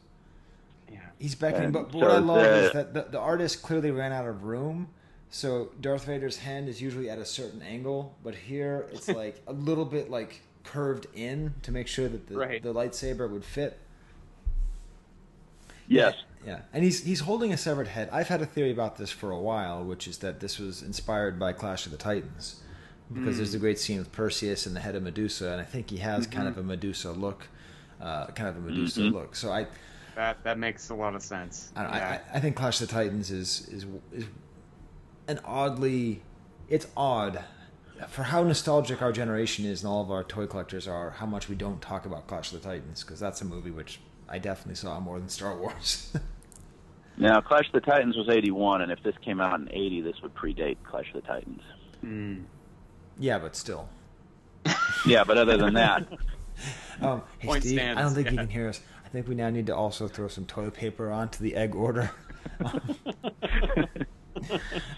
Yeah. He's beckoning, And but, but so what I love the- is that the, the artist clearly ran out of room. So Darth Vader's hand is usually at a certain angle, but here it's like a little bit like curved in to make sure that the, Right. the lightsaber would fit. Yes. Yeah, and he's he's holding a severed head. I've had a theory about this for a while, which is that this was inspired by Clash of the Titans, because there's a great scene with Perseus and the head of Medusa, and I think he has kind of a Medusa look, uh, kind of a Medusa Mhm. look. So I, That that makes a lot of sense. I, don't, yeah. I, I think Clash of the Titans is is is an oddly, it's odd for how nostalgic our generation is and all of our toy collectors are. How much we don't talk about Clash of the Titans because that's a movie which I definitely saw more than Star Wars. Now, Clash of the Titans was 81, and if this came out in 80, this would predate Clash of the Titans. Mm. yeah, but still. Yeah, but other than that, Um, hey Point Steve, I don't think you can hear us. I think we now need to also throw some toilet paper onto the egg order.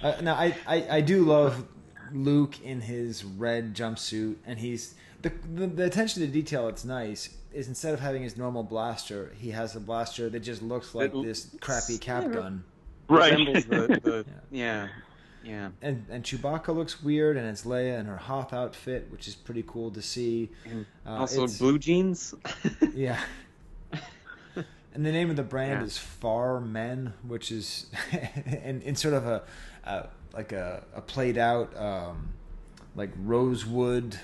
uh, now, I, I, I do love Luke in his red jumpsuit, and he's the, the the attention to detail. It's nice. Is instead of having his normal blaster, he has a blaster that just looks like That l- this crappy cap yeah. gun. right? Resembles the, the yeah. yeah. And and Chewbacca looks weird, and it's Leia in her Hoth outfit, which is pretty cool to see. And Uh, also it's- blue jeans. Yeah. And the name of the brand Yeah. is Far Men, which is in, in sort of a, a like a, a played out um, like rosewood,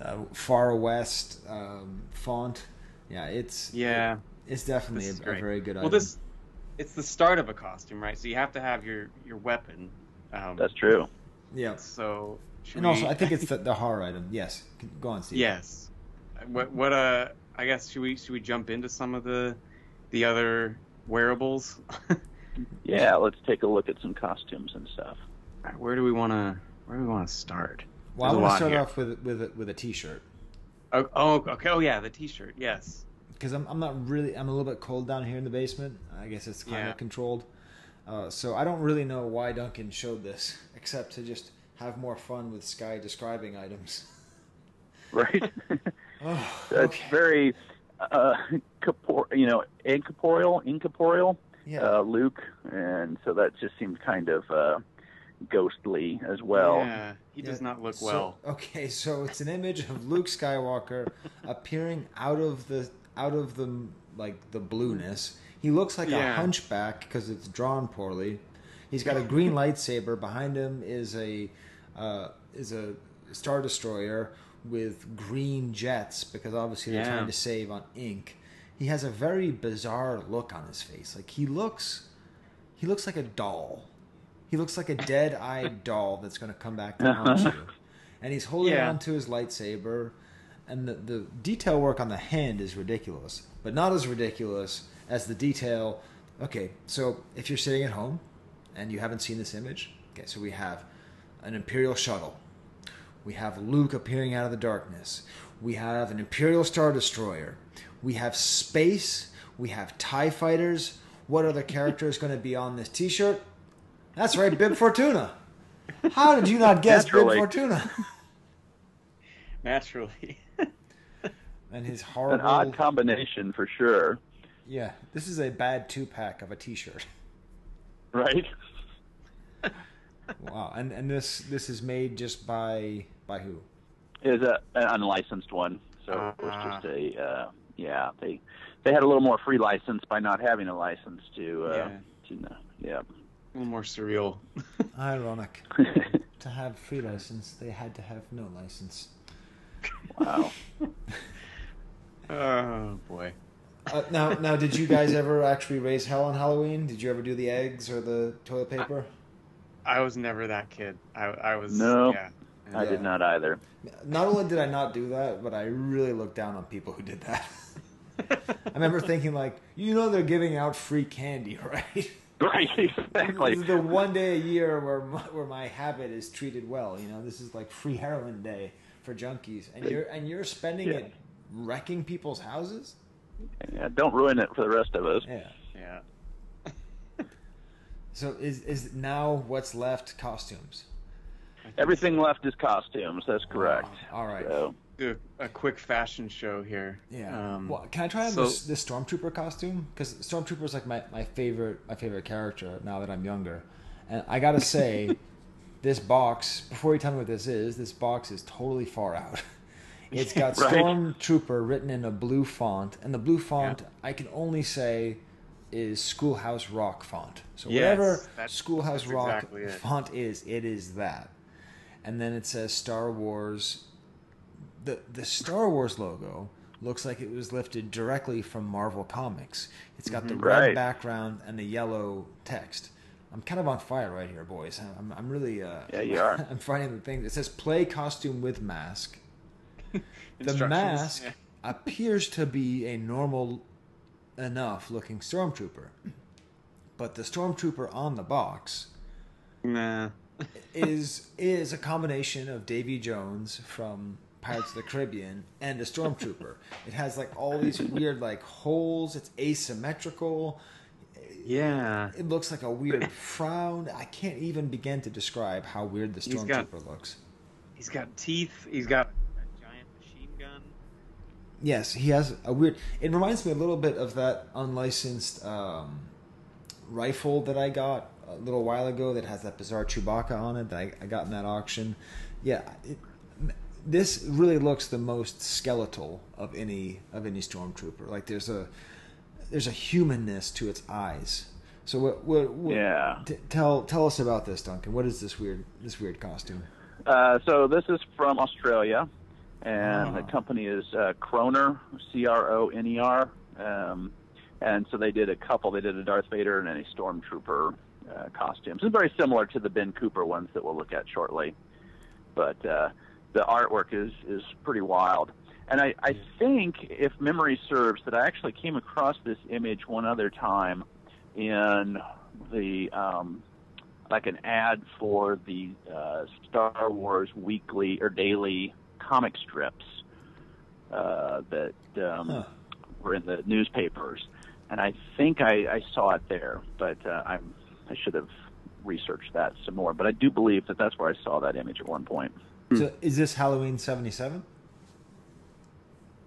uh, far west um, font. Yeah, it's yeah. it's definitely a, a very good well, item. this it's the start of a costume, right? So you have to have your your weapon. Um, That's true. yeah, So should and also I think it's the, the horror item. Yes, go on, Steve. yes. What what uh? I guess should we should we jump into some of the the other wearables? Yeah, let's take a look at some costumes and stuff. Where do we want to where do we want to start? Well, I There's a want to start here. off with with a, with a T-shirt Oh, oh, okay. Oh, yeah, the T-shirt. Yes. because I'm I'm not really I'm a little bit cold down here in the basement. I guess it's kind Yeah. of controlled. Uh, so I don't really know why Duncan showed this, except to just have more fun with Sky describing items. Right? Oh, It's okay. very, uh, corpor- you know, incorporeal, incorporeal, yeah. uh, Luke, and so that just seemed kind of uh, ghostly as well. Yeah, he does Yeah, not look so- well. okay, so it's an image of Luke Skywalker appearing out of the out of the like the blueness. He looks like a hunchback because it's drawn poorly. He's got a green lightsaber. Behind him is a uh, is a star destroyer with green jets because obviously they're Yeah. trying to save on ink. He has a very bizarre look on his face. Like he looks he looks like a doll. He looks like a dead-eyed doll that's going to come back to haunt you. And he's holding Yeah. on to his lightsaber, and the, the detail work on the hand is ridiculous, but not as ridiculous as the detail. Okay, so if you're sitting at home and you haven't seen this image, okay, so we have an Imperial shuttle. We have Luke appearing out of the darkness. We have an Imperial Star Destroyer. We have space. We have TIE fighters. What other character is going to be on this t shirt? That's right, Bib Fortuna. How did you not guess Naturally. Bib Fortuna? Naturally. And his horrible. An odd combination for sure, yeah, this is a bad two pack of a t shirt. right? Wow, and and this this is made just by by who? Is a an unlicensed one, so it was Ah. just a uh, yeah. They they had a little more free license by not having a license to uh, Yeah. to know. Yeah. A little more surreal. Ironic. to have free license, they had to have no license. wow. oh boy. Uh, now, now, did you guys ever actually raise hell on Halloween? Did you ever do the eggs or the toilet paper? I was never that kid. I I was No. Yeah. I Yeah. did not either. Not only did I not do that, but I really looked down on people who did that. I remember thinking, like, you know, they're giving out free candy, right? Right, exactly. This is the one day a year where my, where my habit is treated well. You know, this is like free heroin day for junkies, and you're and you're spending Yeah. it wrecking people's houses. Yeah, don't ruin it for the rest of us. Yeah. yeah. So is is now what's left costumes? Everything left is costumes. That's correct. All right. So do a, quick fashion show here. Yeah. Um, well, can I try on so- this, this stormtrooper costume? Because stormtrooper is like my, my favorite my favorite character now that I'm younger, and I gotta say, this box. Before you tell me what this is, this box is totally far out. It's got Right. stormtrooper written in a blue font, and the blue font I can only say is Schoolhouse Rock font. So Yes, whatever that's- Schoolhouse that's Rock exactly font is, it is that. And then it says Star Wars the the Star Wars logo looks like it was lifted directly from Marvel Comics. It's got the red Right. background and the yellow text. I'm kind of on fire right here, boys. I'm, I'm really uh, Yeah, you are. I'm finding the thing that says play costume with mask. The mask yeah. appears to be a normal enough looking stormtrooper, but the stormtrooper on the box Nah. is is a combination of Davy Jones from Pirates of the Caribbean and a stormtrooper. It has like all these weird like holes. It's asymmetrical. Yeah. It looks like a weird frown. I can't even begin to describe how weird the stormtrooper looks. He's got teeth. He's got a giant machine gun. Yes, he has a weird. It reminds me a little bit of that unlicensed um, rifle that I got a little while ago that has that bizarre Chewbacca on it that I, I got in that auction. Yeah, it, this really looks the most skeletal of any of any stormtrooper. Like there's a there's a humanness to its eyes. So what? what, what Yeah. t- tell tell us about this, Duncan. What is this weird this weird costume? Uh, so this is from Australia, and the Ah. company is uh, Croner, C R O N E R. Um, and so they did a couple. They did a Darth Vader and a Stormtrooper uh, costumes. It's very similar to the Ben Cooper ones that we'll look at shortly. But uh, the artwork is is pretty wild. And I, I think, if memory serves, that I actually came across this image one other time in the um, like an ad for the uh, Star Wars weekly or daily comic strips uh, that um, Huh. were in the newspapers, and I think I, I saw it there, but uh, I'm I should have researched that some more. But I do believe that that's where I saw that image at one point. So is this Halloween '77?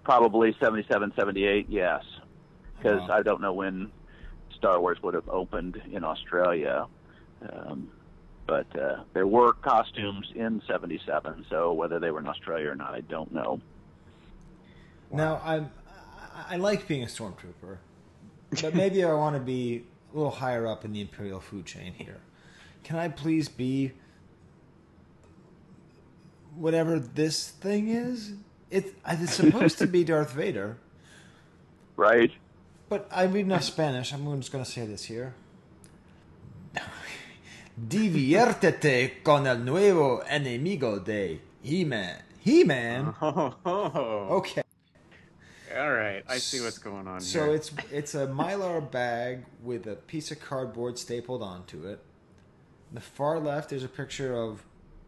Probably 77, 78, yes, because Wow. I don't know when Star Wars would have opened in Australia. Um, but uh, there were costumes in 77, so whether they were in Australia or not, I don't know. Now I'm I, I like being a stormtrooper, but maybe I want to be a little higher up in the imperial food chain here. Can I please be whatever this thing is? It it's supposed to be Darth Vader, Right? but I read enough Spanish. I'm just going to say this here. Diviértete con el nuevo enemigo de He-Man. He-Man. Oh, Okay. all right. I see what's going on here. So here. it's it's a mylar bag with a piece of cardboard stapled onto it. the far left, there's a picture of,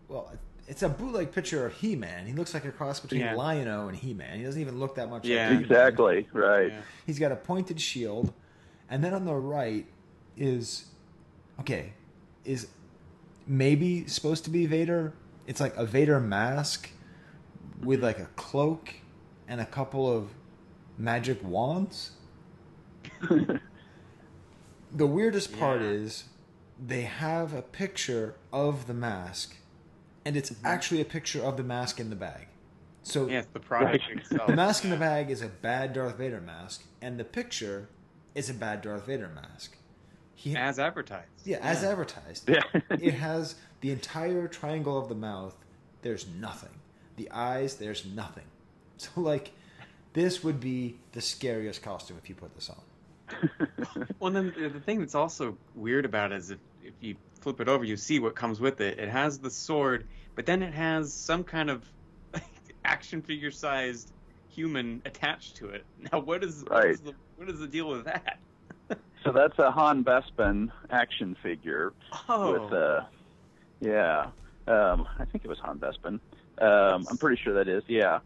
well, it's a bootleg picture of He-Man. He looks like a cross between Yeah. Lion-O and He-Man. He doesn't even look that much Yeah. like He-Man. Exactly. Right. Yeah. He's got a pointed shield, and then on the right is, okay, is maybe supposed to be Vader. It's like a Vader mask with like a cloak and a couple of magic wands. The weirdest part Yeah. is they have a picture of the mask, and it's actually a picture of the mask in the bag. So Yeah, it's the product itself. the mask in the bag is a bad Darth Vader mask, and the picture is a bad Darth Vader mask. He, as advertised. yeah, as advertised. Yeah. it has the entire triangle of the mouth. There's nothing. The eyes. There's nothing. So like, this would be the scariest costume if you put this on. Well, then the the thing that's also weird about it is if, if you flip it over, you see what comes with it. It has the sword, but then it has some kind of action figure sized human attached to it. Now, what is what Right. is the what is the deal with that? So that's a Han Bespin action figure Oh, with uh yeah. Um I think it was Han Bespin. Um I'm pretty sure that is, yeah.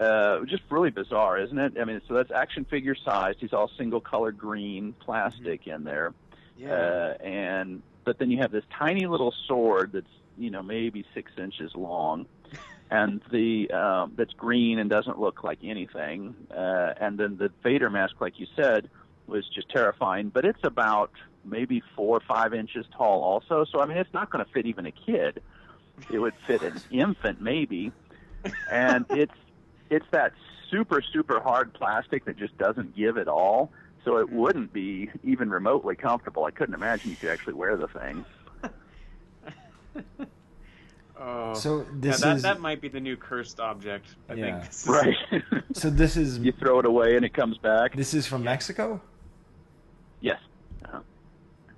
Uh just really bizarre, isn't it? I mean so that's action figure sized. He's all single color green plastic in there. yeah. Uh and but then you have this tiny little sword that's, you know, maybe six inches long. and the um, that's green and doesn't look like anything. Uh, and then the Vader mask, like you said, was just terrifying. But it's about maybe four or five inches tall, also. So I mean, it's not going to fit even a kid. It would fit an infant, maybe. And it's it's that super super hard plastic that just doesn't give at all. So it wouldn't be even remotely comfortable. I couldn't imagine you could actually wear the thing. Oh, So yeah, this that is that might be the new cursed object. I Yeah. think. This is- Right. so this is you throw it away and it comes back. this is from Mexico. Yes. Uh,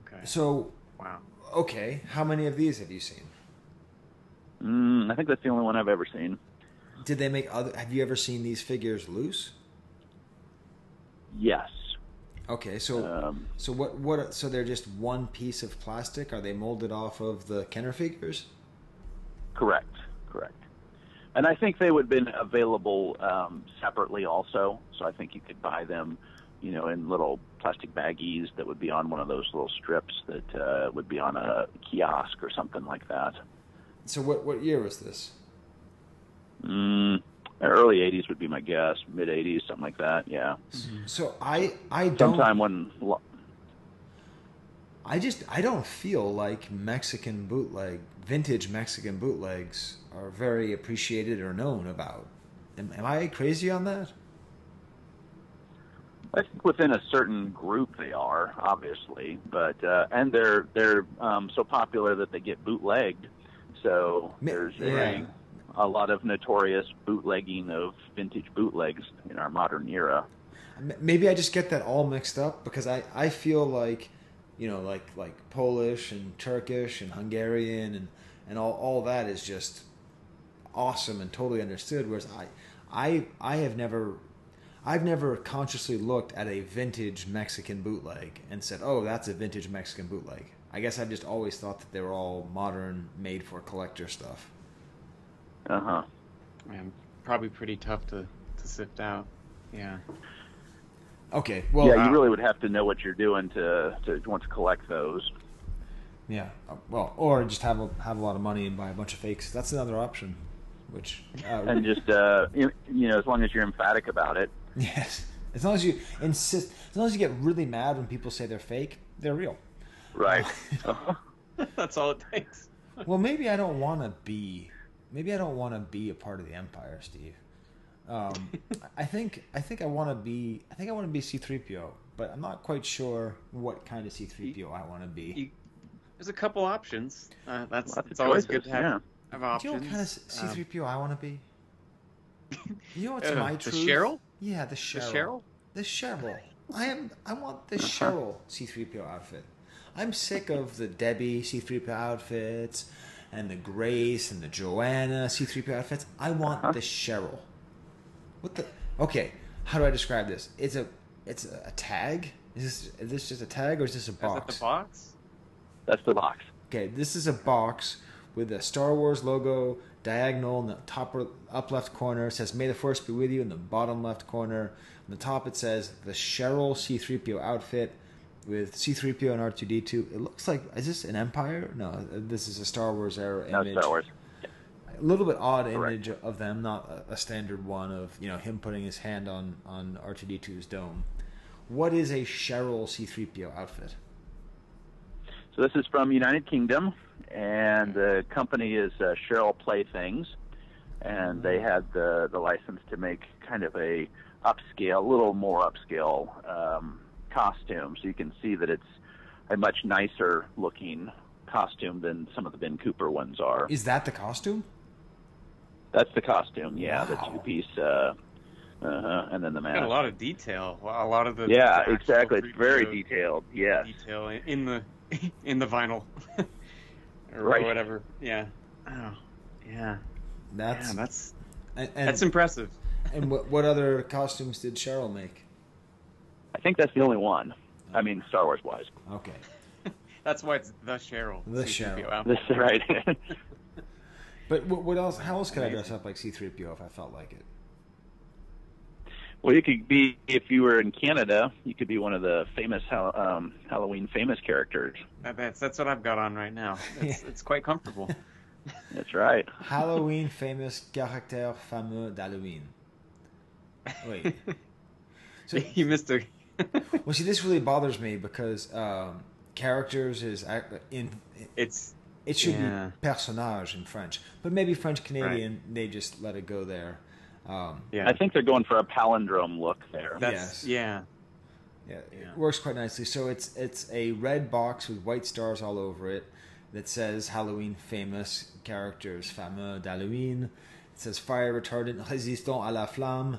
Okay. So Wow. okay, how many of these have you seen? mm, I think that's the only one I've ever seen. Did they make other? Have you ever seen these figures loose? Yes. Okay, so Um, so what what? So they're just one piece of plastic? Are they molded off of the Kenner figures? correct. Correct. And I think they would have been available um, separately also. So I think you could buy them, you know, in little plastic baggies that would be on one of those little strips that uh, would be on a kiosk or something like that. So what what year was this? Mm, early 80s would be my guess. Mid 80s, something like that. Yeah. So I I don't Sometime when. I just I don't feel like Mexican bootleg vintage Mexican bootlegs are very appreciated or known about. Am, am I crazy on that? I think within a certain group they are, obviously, but uh, and they're they're um, so popular that they get bootlegged. So there's yeah. A, lot of notorious bootlegging of vintage bootlegs in our modern era. Maybe I just get that all mixed up because I, I feel like, you know, like like Polish and Turkish and Hungarian and, and all, all that is just awesome and totally understood. Whereas I I I have never I've never consciously looked at a vintage Mexican bootleg and said, "Oh, that's a vintage Mexican bootleg." I guess I've just always thought that they were all modern, made for collector stuff. Uh huh. Man, probably pretty tough to, to sift out. Yeah. Okay, well, yeah, wow. you really would have to know what you're doing to to want to collect those. Yeah. uh, Well, or just have a have a lot of money and buy a bunch of fakes. That's another option. Which uh, And just uh, you you know, as long as you're emphatic about it. yes, as long as you insist, as long as you get really mad when people say they're fake, they're real. Right. That's all it takes. Well, maybe I don't want to be. Maybe I don't want to be a part of the empire, Steve. Um, I think I think I want to be. I think I want to be C three PO, but I'm not quite sure what kind of C three PO I want to be. You, there's a couple options. Uh, that's Lots it's always good to have, yeah. have Do options. you know what kind of C three PO I want to be? You know what's Uh, my the truth? Cheryl? Yeah, the Cheryl. Cheryl? The Cheryl. I am. I want the Uh-huh. Cheryl C3PO outfit. I'm sick of the Debbie C3PO outfits and the Grace and the Joanna C3PO outfits. I want Uh-huh. the Cheryl. What the? Okay, how do I describe this? It's a. It's a, a tag. Is this, is this just a tag or is this a box? Is that the box? That's the box. Okay, this is a box with a Star Wars logo diagonal in the top up left corner. It says "May the Force be with you" in the bottom left corner. On the top, it says the Cheryl C-3PO outfit with C-3PO and R2D2. It looks like is this an Empire? No, this is a Star Wars era No image. Star Wars. A little bit odd Correct. image of them, not a, a standard one of you know him putting his hand on on R2D2's dome. What is a Cheryl C-3PO outfit? So this is from United Kingdom, and the company is uh, Cheryl Playthings, and they had the the license to make kind of a upscale, a little more upscale um, costume. So you can see that it's a much nicer looking costume than some of the Ben Cooper ones are. Is that the costume? That's the costume, yeah, the two piece, uh, uh-huh, and then the Got mask. a lot of detail. A lot of the yeah, the exactly. It's very detailed. Yes. Detail in- in the in the vinyl or Right. whatever. Yeah. Oh, yeah. That's yeah, that's and, and, that's impressive. and what, what other costumes did Cheryl make? I think that's the only one. I mean, Star Wars wise. Okay. That's why it's the Cheryl. The C-3PO Cheryl. This is right. But what, what else? How else could I Amazing. dress up like C-3PO if I felt like it? Well, you could be if you were in Canada, you could be one of the famous um, Halloween famous characters. That- That's that's what I've got on right now. It's, it's quite comfortable. That's right. Halloween famous caractère fameux d'Halloween. Wait. So, you missed a. well, see, this really bothers me because um, characters is in. it's It should Yeah. be personnage in French, but maybe French Canadian they just let it go there. Um, yeah. I think they're going for a palindrome look there. that's Yes. yeah. Yeah, it Yeah. works quite nicely. So it's it's a red box with white stars all over it that says Halloween famous characters fameux d'Halloween. It says fire retardant résistant à la flamme,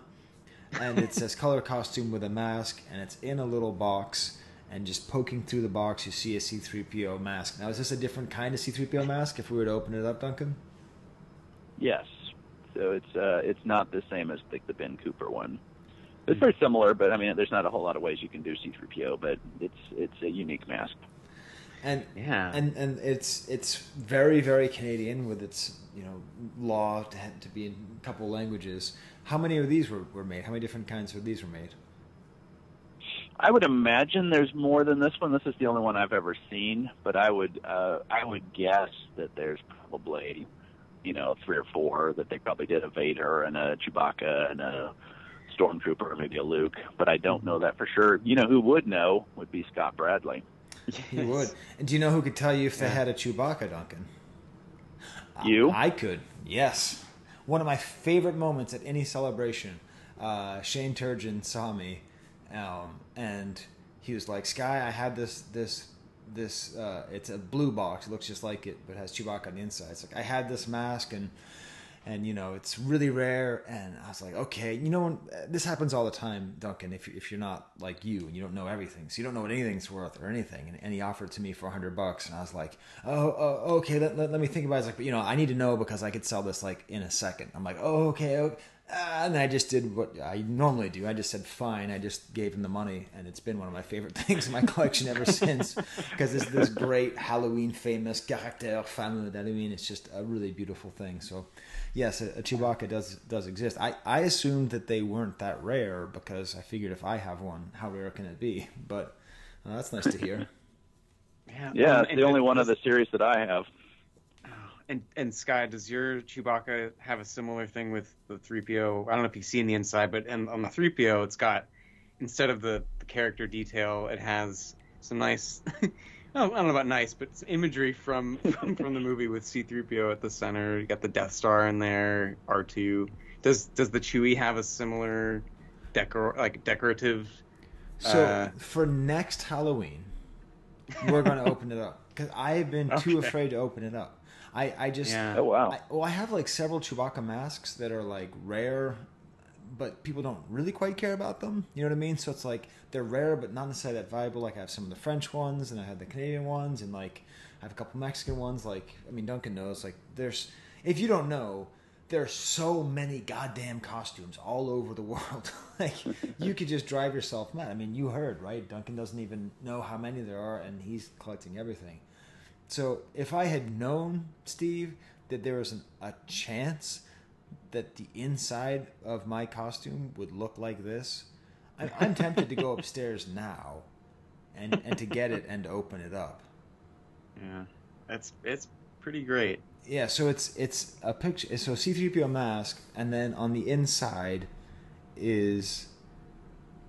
and it says color costume with a mask, and it's in a little box. And just poking through the box, you see a C3PO mask. Now, is this a different kind of C3PO mask? If we were to open it up, Duncan? Yes. So it's uh, it's not the same as like the Ben Cooper one. It's very similar, but I mean, there's not a whole lot of ways you can do C-3PO, but it's it's a unique mask. And Yeah. and and it's it's very very Canadian with its you know law to, have to be in a couple languages. How many of these were, were made? How many different kinds of these were made? I would imagine there's more than this one. This is the only one I've ever seen, but I would uh, I would guess that there's probably you know three or four that they probably did a Vader and a Chewbacca and a Stormtrooper, maybe a Luke, but I don't know that for sure. You know who would know would be Scott Bradley. He would. And do you know who could tell you if they Yeah. had a Chewbacca, Duncan? You? I, I could. Yes. One of my favorite moments at any celebration. Uh, Shane Turgeon saw me, um, and he was like, "Sky, I had this this this. Uh, it's a blue box. It looks just like it, but has Chewbacca on the inside. It's like I had this mask and." And you know it's really rare and i was like okay you know this happens all the time duncan if, if you're not like you and you don't know everything so you don't know what anything's worth or anything and, and he offered to me for 100 bucks and i was like oh, oh okay let, let, let me think about it It's like but you know i need to know because i could sell this like in a second i'm like oh okay, okay. Ah, and I just did what I normally do. I just said fine. I just gave him the money, and it's been one of my favorite things in my collection ever since. Because it's this great Halloween famous caractère fameux d'Halloween. It's just a really beautiful thing. So, yes, a, a Chewbacca does does exist. I I assumed that they weren't that rare because I figured if I have one, how rare can it be? But uh, that's nice to hear. Yeah, Yeah, um, it's and the only does- one of the series that I have. And and Sky, does your Chewbacca have a similar thing with the 3PO? I don't know if you've seen the inside, but and on the 3PO, it's got instead of the, the character detail, it has some nice. I don't I don't know about nice, but some imagery from, from from the movie with C-3PO at the center. You got the Death Star in there, R2. Does does the Chewie have a similar decor like decorative? So Uh, for next Halloween, we're going to open it up because I have been too afraid to open it up. I I just Yeah. Oh wow! I, well, I have like several Chewbacca masks that are like rare, but people don't really quite care about them. You know what I mean? So it's like they're rare, but not necessarily that valuable. Like I have some of the French ones, and I have the Canadian ones, and like I have a couple Mexican ones. Like I mean, Duncan knows. Like there's if you don't know, there's so many goddamn costumes all over the world. like you could just drive yourself mad. I mean, you heard right? Duncan doesn't even know how many there are, and he's collecting everything. So if I had known, Steve, that there was an, a chance that the inside of my costume would look like this, I'm, I'm tempted to go upstairs now and, and to get it and open it up. Yeah, it's it's pretty great. Yeah, so it's it's a picture. So C-3PO mask, and then on the inside is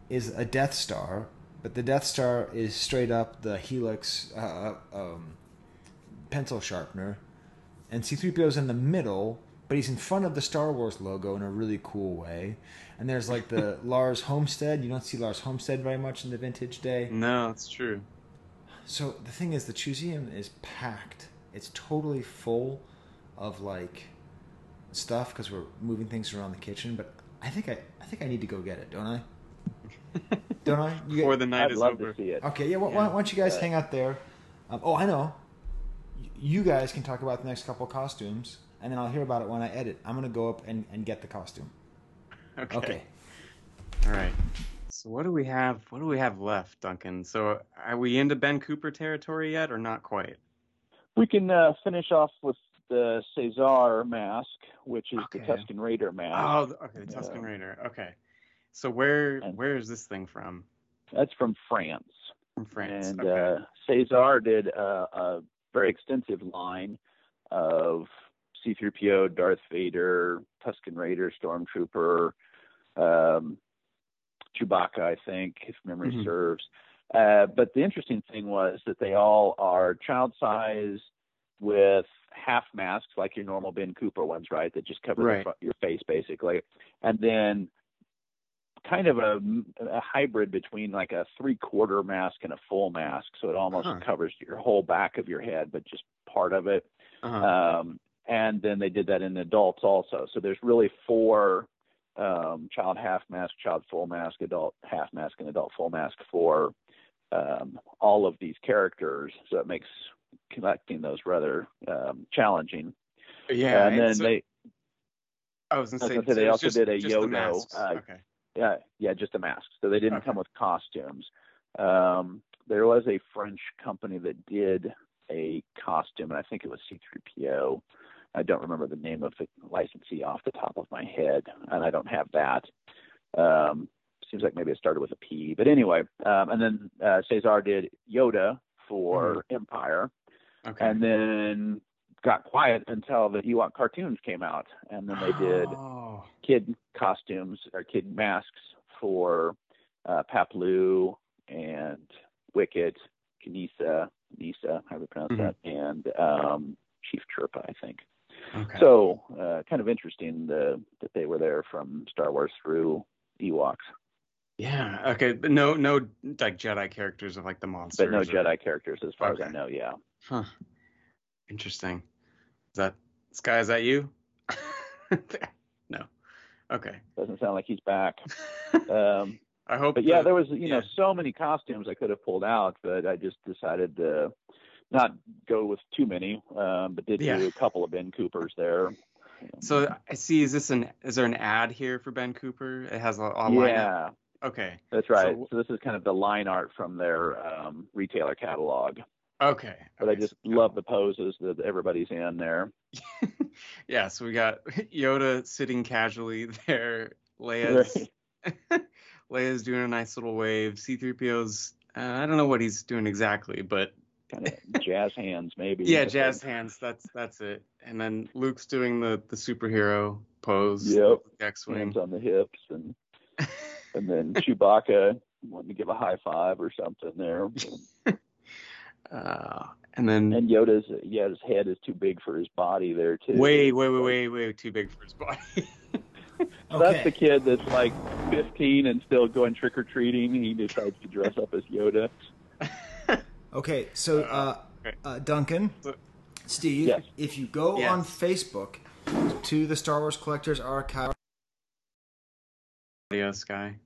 is a Death Star, but the Death Star is straight up the Helix uh, um, pencil sharpener, and C-3PO is in the middle, but he's in front of the Star Wars logo in a really cool way. And there's like the Lars Homestead. You don't see Lars Homestead very much in the vintage day. No, it's true. So the thing is, the Chuseum is packed. It's totally full of like stuff because we're moving things around the kitchen. But I think I, I think I need to go get it, don't I? Don't I? You Before get- the night I'd is love over. to see it. okay, yeah. Why, why don't you guys hang out there? Um, oh, I know. You guys can talk about the next couple costumes, and then I'll hear about it when I edit. I'm gonna go up and, and get the costume. Okay. Okay. All right. So what do we have? What do we have left, Duncan? So are we into Ben Cooper territory yet, or not quite? We can uh, finish off with the Cesar mask, which is Okay. the Tusken Raider mask. Oh, okay, the Tusken Yeah. Raider. Okay. So where And- where is this thing from? That's from France. From France. And okay. uh, Cesar did a, a very extensive line of C-3PO, Darth Vader, Tusken Raider, Stormtrooper, um, Chewbacca, I think, if memory Mhm. serves. Uh, but the interesting thing was that they all are child size with half masks, like your normal Ben Cooper ones, right? That just cover Right. fro- your face basically, and then kind of a, a hybrid between like a three quarter mask and a full mask, so it almost Huh. covers your whole back of your head, but just part of it. Uh-huh. Um, and then they did that in adults also. So there's really four um, child half mask, child full mask, adult half mask, and adult full mask for um, all of these characters. So it makes collecting those rather um, challenging. yeah, and then so- they, I was gonna I say, they also just- did a just the Yoda, masks. uh, okay. yeah, yeah, just a mask. So they didn't Okay. come with costumes. Um, there was a French company that did a costume, and I think it was C3PO. I don't remember the name of the licensee off the top of my head, and I don't have that. Um, seems like maybe it started with a P, but anyway. Um, and then uh, Cesar did Yoda for Empire, Okay. and then got quiet until the Ewok cartoons came out, and then they did Oh, kid costumes or kid masks for uh, Paploo and Wicket, Kanisa, Nisa, how do you pronounce Mhm. that, and um, Chief Chirpa, I think. Okay. So, uh, kind of interesting the, that they were there from Star Wars through Ewoks, yeah. Okay. But no, no, like Jedi characters of like the monsters. but no or- Jedi characters as far as I know. Yeah. Huh. Interesting. Is that Sky? Is that you? no. Okay. Doesn't sound like he's back. Um, I hope. but yeah, that- there was you know so many costumes I could have pulled out, but I just decided to not go with too many, um, but did Yeah. do a couple of Ben Coopers there. So I see. Is this an? Is there an ad here for Ben Cooper? It has a, a lineup. yeah, Okay. that's right. So- So, this is kind of the line art from their um, retailer catalog. Okay. But I just love the poses that everybody's in there. yeah. So we got Yoda sitting casually there. Leia's Leia's doing a nice little wave. C-3PO's. Uh, I don't know what he's doing exactly, but kind of jazz hands, maybe. yeah, jazz think. hands. That's that's it. And then Luke's doing the the superhero pose. Yep. X-wing. Hands on the hips, and and then Chewbacca wanting to give a high five or something there. Uh, and then And Yoda's Yoda's head is too big for his body there too. way, way, way, way, way too big for his body. So That's the kid that's like 15 and still going trick or treating. He decides to dress up as Yoda. Okay, so uh, uh, Duncan, Steve, Yes. if you go Yes. on Facebook to the Star Wars Collectors Archive, Audio Sky.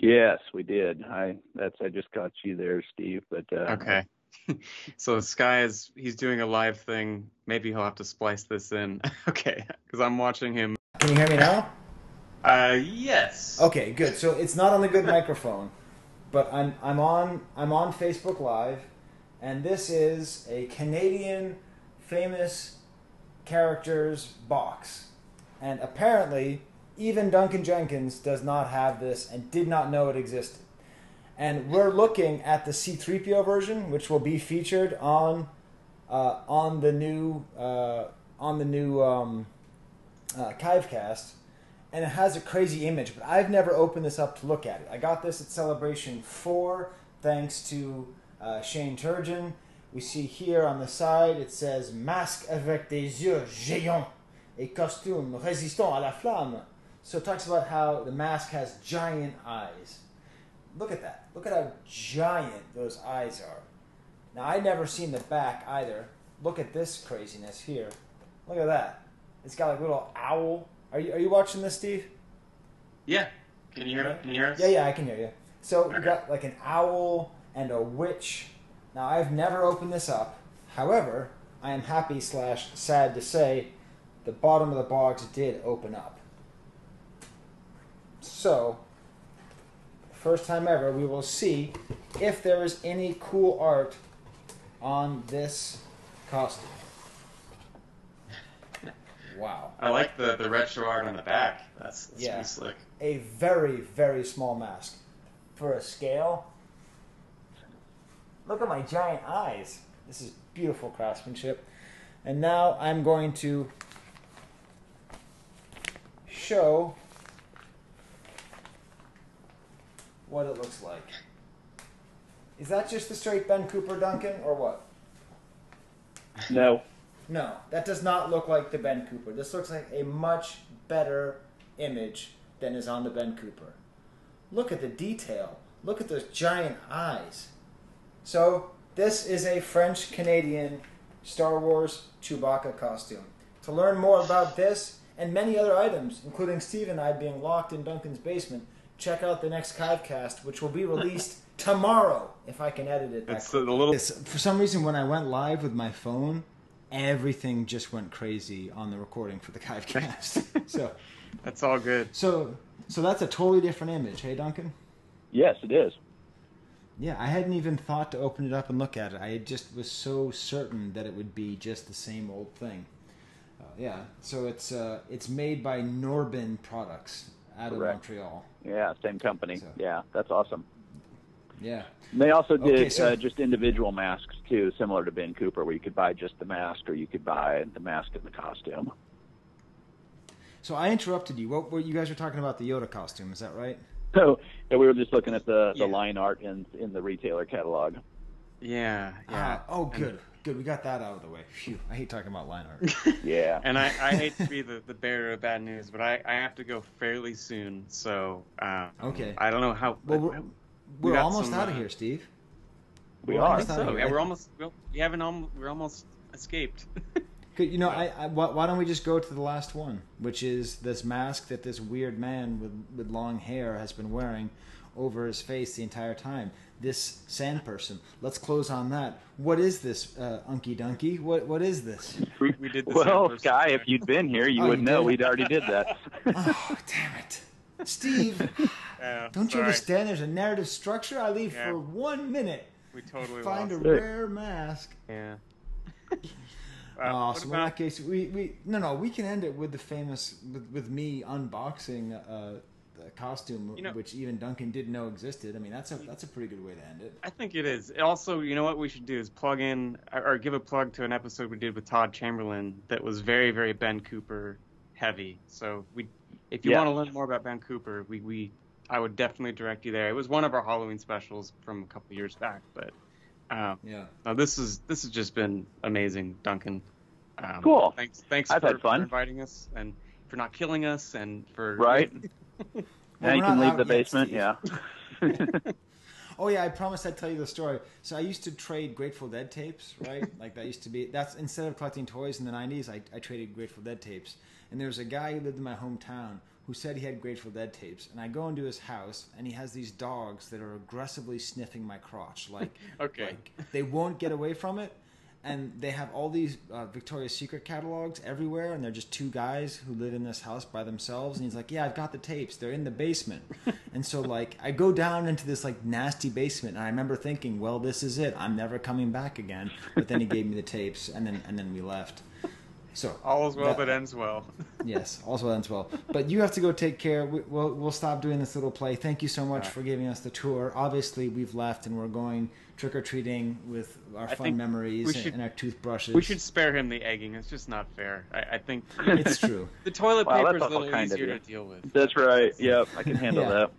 Yes, we did. I that's I just got you there, Steve. But uh, Okay. so Sky is he's doing a live thing. Maybe he'll have to splice this in. okay, because I'm watching him. can you hear me now? Uh, yes. Okay, good. So it's not on the good microphone, but I'm I'm on I'm on Facebook Live, and this is a Canadian famous characters box, and apparently even Duncan Jenkins does not have this and did not know it existed. And we're looking at the C3PO version, which will be featured on uh, on the new uh, on the new um, uh, Kivecast and it has a crazy image, but I've never opened this up to look at it. I got this at Celebration 4 thanks to uh, Shane Turgeon. We see here on the side it says Masque avec des yeux géants et costume résistant à la flamme. So it talks about how the mask has giant eyes. Look at that. Look at how giant those eyes are. Now, I'd never seen the back either. Look at this craziness here. Look at that. It's got like little owl. Are you, are you watching this, Steve? Yeah. Can you hear me? Can you hear us? Yeah, yeah, I can hear you. So we got like an owl and a witch. Now I've never opened this up. However, I am happy slash sad to say the bottom of the box did open up. So, first time ever, we will see if there is any cool art on this costume. Wow. I like the the retro art on the back. That's, that's Yeah. pretty slick. a very, very small mask. For a scale, look at my giant eyes. This is beautiful craftsmanship. And now I'm going to show what it looks like. Is that just the straight Ben Cooper Duncan or what? No. No, that does not look like the Ben Cooper. This looks like a much better image than is on the Ben Cooper. Look at the detail. Look at those giant eyes. So, this is a French Canadian Star Wars Chewbacca costume. To learn more about this and many other items, including Steve and I being locked in Duncan's basement, check out the next Kivecast, which will be released tomorrow if I can edit it. that It's a little. Yes, for some reason, when I went live with my phone, everything just went crazy on the recording for the Kivecast. so, That's all good. so, so that's a totally different image. Hey, Duncan. Yes, it is. Yeah, I hadn't even thought to open it up and look at it. I just was so certain that it would be just the same old thing. Uh, yeah, so it's uh, it's made by Norbin Products out of Montreal. Yeah, same company. So- Yeah, that's awesome. Yeah. And They also did Okay, so- uh, just individual masks too, similar to Ben Cooper, where you could buy just the mask or you could buy the mask and the costume. So I interrupted you. What were you guys were talking about the Yoda costume? Is that right? So yeah, we were just looking at the, the Yeah. line art in in the retailer catalog. Yeah, yeah. Ah, oh, And- good, good. We got that out of the way. Phew. I hate talking about line art. Yeah. And I, I hate to be the, the bearer of bad news, but I, I have to go fairly soon. So um, Okay. I don't know how. Well, we're, we almost some, out of uh, here, Steve. We We're are. I think so. Yeah, we're almost. We haven't. Almost, we're almost escaped. Good, you know, I, I why, why don't we just go to the last one, which is this mask that this weird man with with long hair has been wearing over his face the entire time. This sand person. Let's close on that. What is this, uh, Unky Dunky? What what is this? we we did this. Well, in person. Sky, if you'd been here, you Oh, would you know did? we'd already did that. Oh, damn it, Steve! Yeah, Don't you sorry. understand? There's a narrative structure. I leave Yeah. for one minute. We totally Find a it. rare mask. Yeah. Oh, Uh, what so in that case, we, we no no we can end it with the famous with, with me unboxing uh, the costume, You know- which even Duncan didn't know existed. I mean, that's a that's a pretty good way to end it. I think it is. Also, you know what we should do is plug in or, or give a plug to an episode we did with Todd Chamberlain that was very, very Ben Cooper heavy. So we, if you Yeah. want to learn more about Ben Cooper, we, we I would definitely direct you there. It was one of our Halloween specials from a couple years back, but um, Yeah. no, this is this has just been amazing, Duncan. Um, Cool. Thanks, thanks I've for, had fun. for inviting us and for not killing us and for Right. Well, now you can leave the basement. Steve. Yeah. Oh yeah, I promised I'd tell you the story. So I used to trade Grateful Dead tapes, right? like that used to be. That's instead of collecting toys in the '90s, I, I traded Grateful Dead tapes. And there was a guy who lived in my hometown who said he had Grateful Dead tapes. And I go into his house, and he has these dogs that are aggressively sniffing my crotch, like Okay. like they won't get away from it. And they have all these uh, Victoria's Secret catalogs everywhere, and they're just two guys who live in this house by themselves. And he's like, "Yeah, I've got the tapes. They're in the basement." and so, like, I go down into this like nasty basement, and I remember thinking, "Well, this is it. I'm never coming back again." But then he gave me the tapes, and then and then we left. So all is well that- that ends well. yes, all is well, ends well. But you have to go take care. We, we'll we'll stop doing this little play. Thank you so much Alright. for giving us the tour. Obviously, we've left and we're going trick or treating with our I fun memories we should- and our toothbrushes. we should spare him the egging. It's just not fair. I, I think It's true. the toilet Wow, paper that's is a little kind easier you. to deal with. That's right. Yep, I can handle Yeah. that.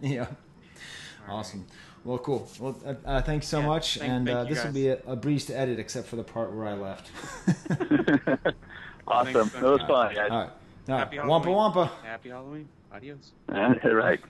yeah. Awesome. Well, cool. Well, uh, uh, thanks so Yeah, much. thank- and thank uh, you this will be a, a breeze to edit, except for the part where I left. awesome. That was fun, All guys. right. All right. Happy Wampa Halloween. wampa. Happy Halloween. Adios. right.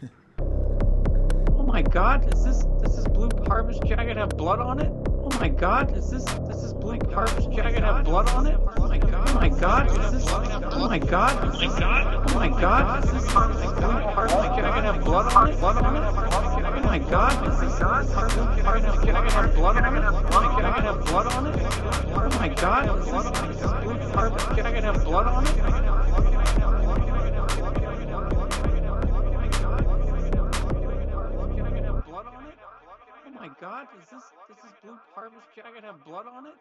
Oh my God! Does this does this blue harvest jacket have blood on it? Oh my God! Does this this blue harvest jacket have blood on it? Oh my God! Oh my God! Does this? Oh my God! Oh my God! Oh my God! Does this blue harvest jacket have blood on it? Blood on it? Oh my God! Does this blue harvest jacket have blood on it? Oh my jacket have blood on it? Oh my God! Does this blue harvest jacket have blood on it? Can I get a blood on it? Oh my god, does this blue harvest jacket have blood on it?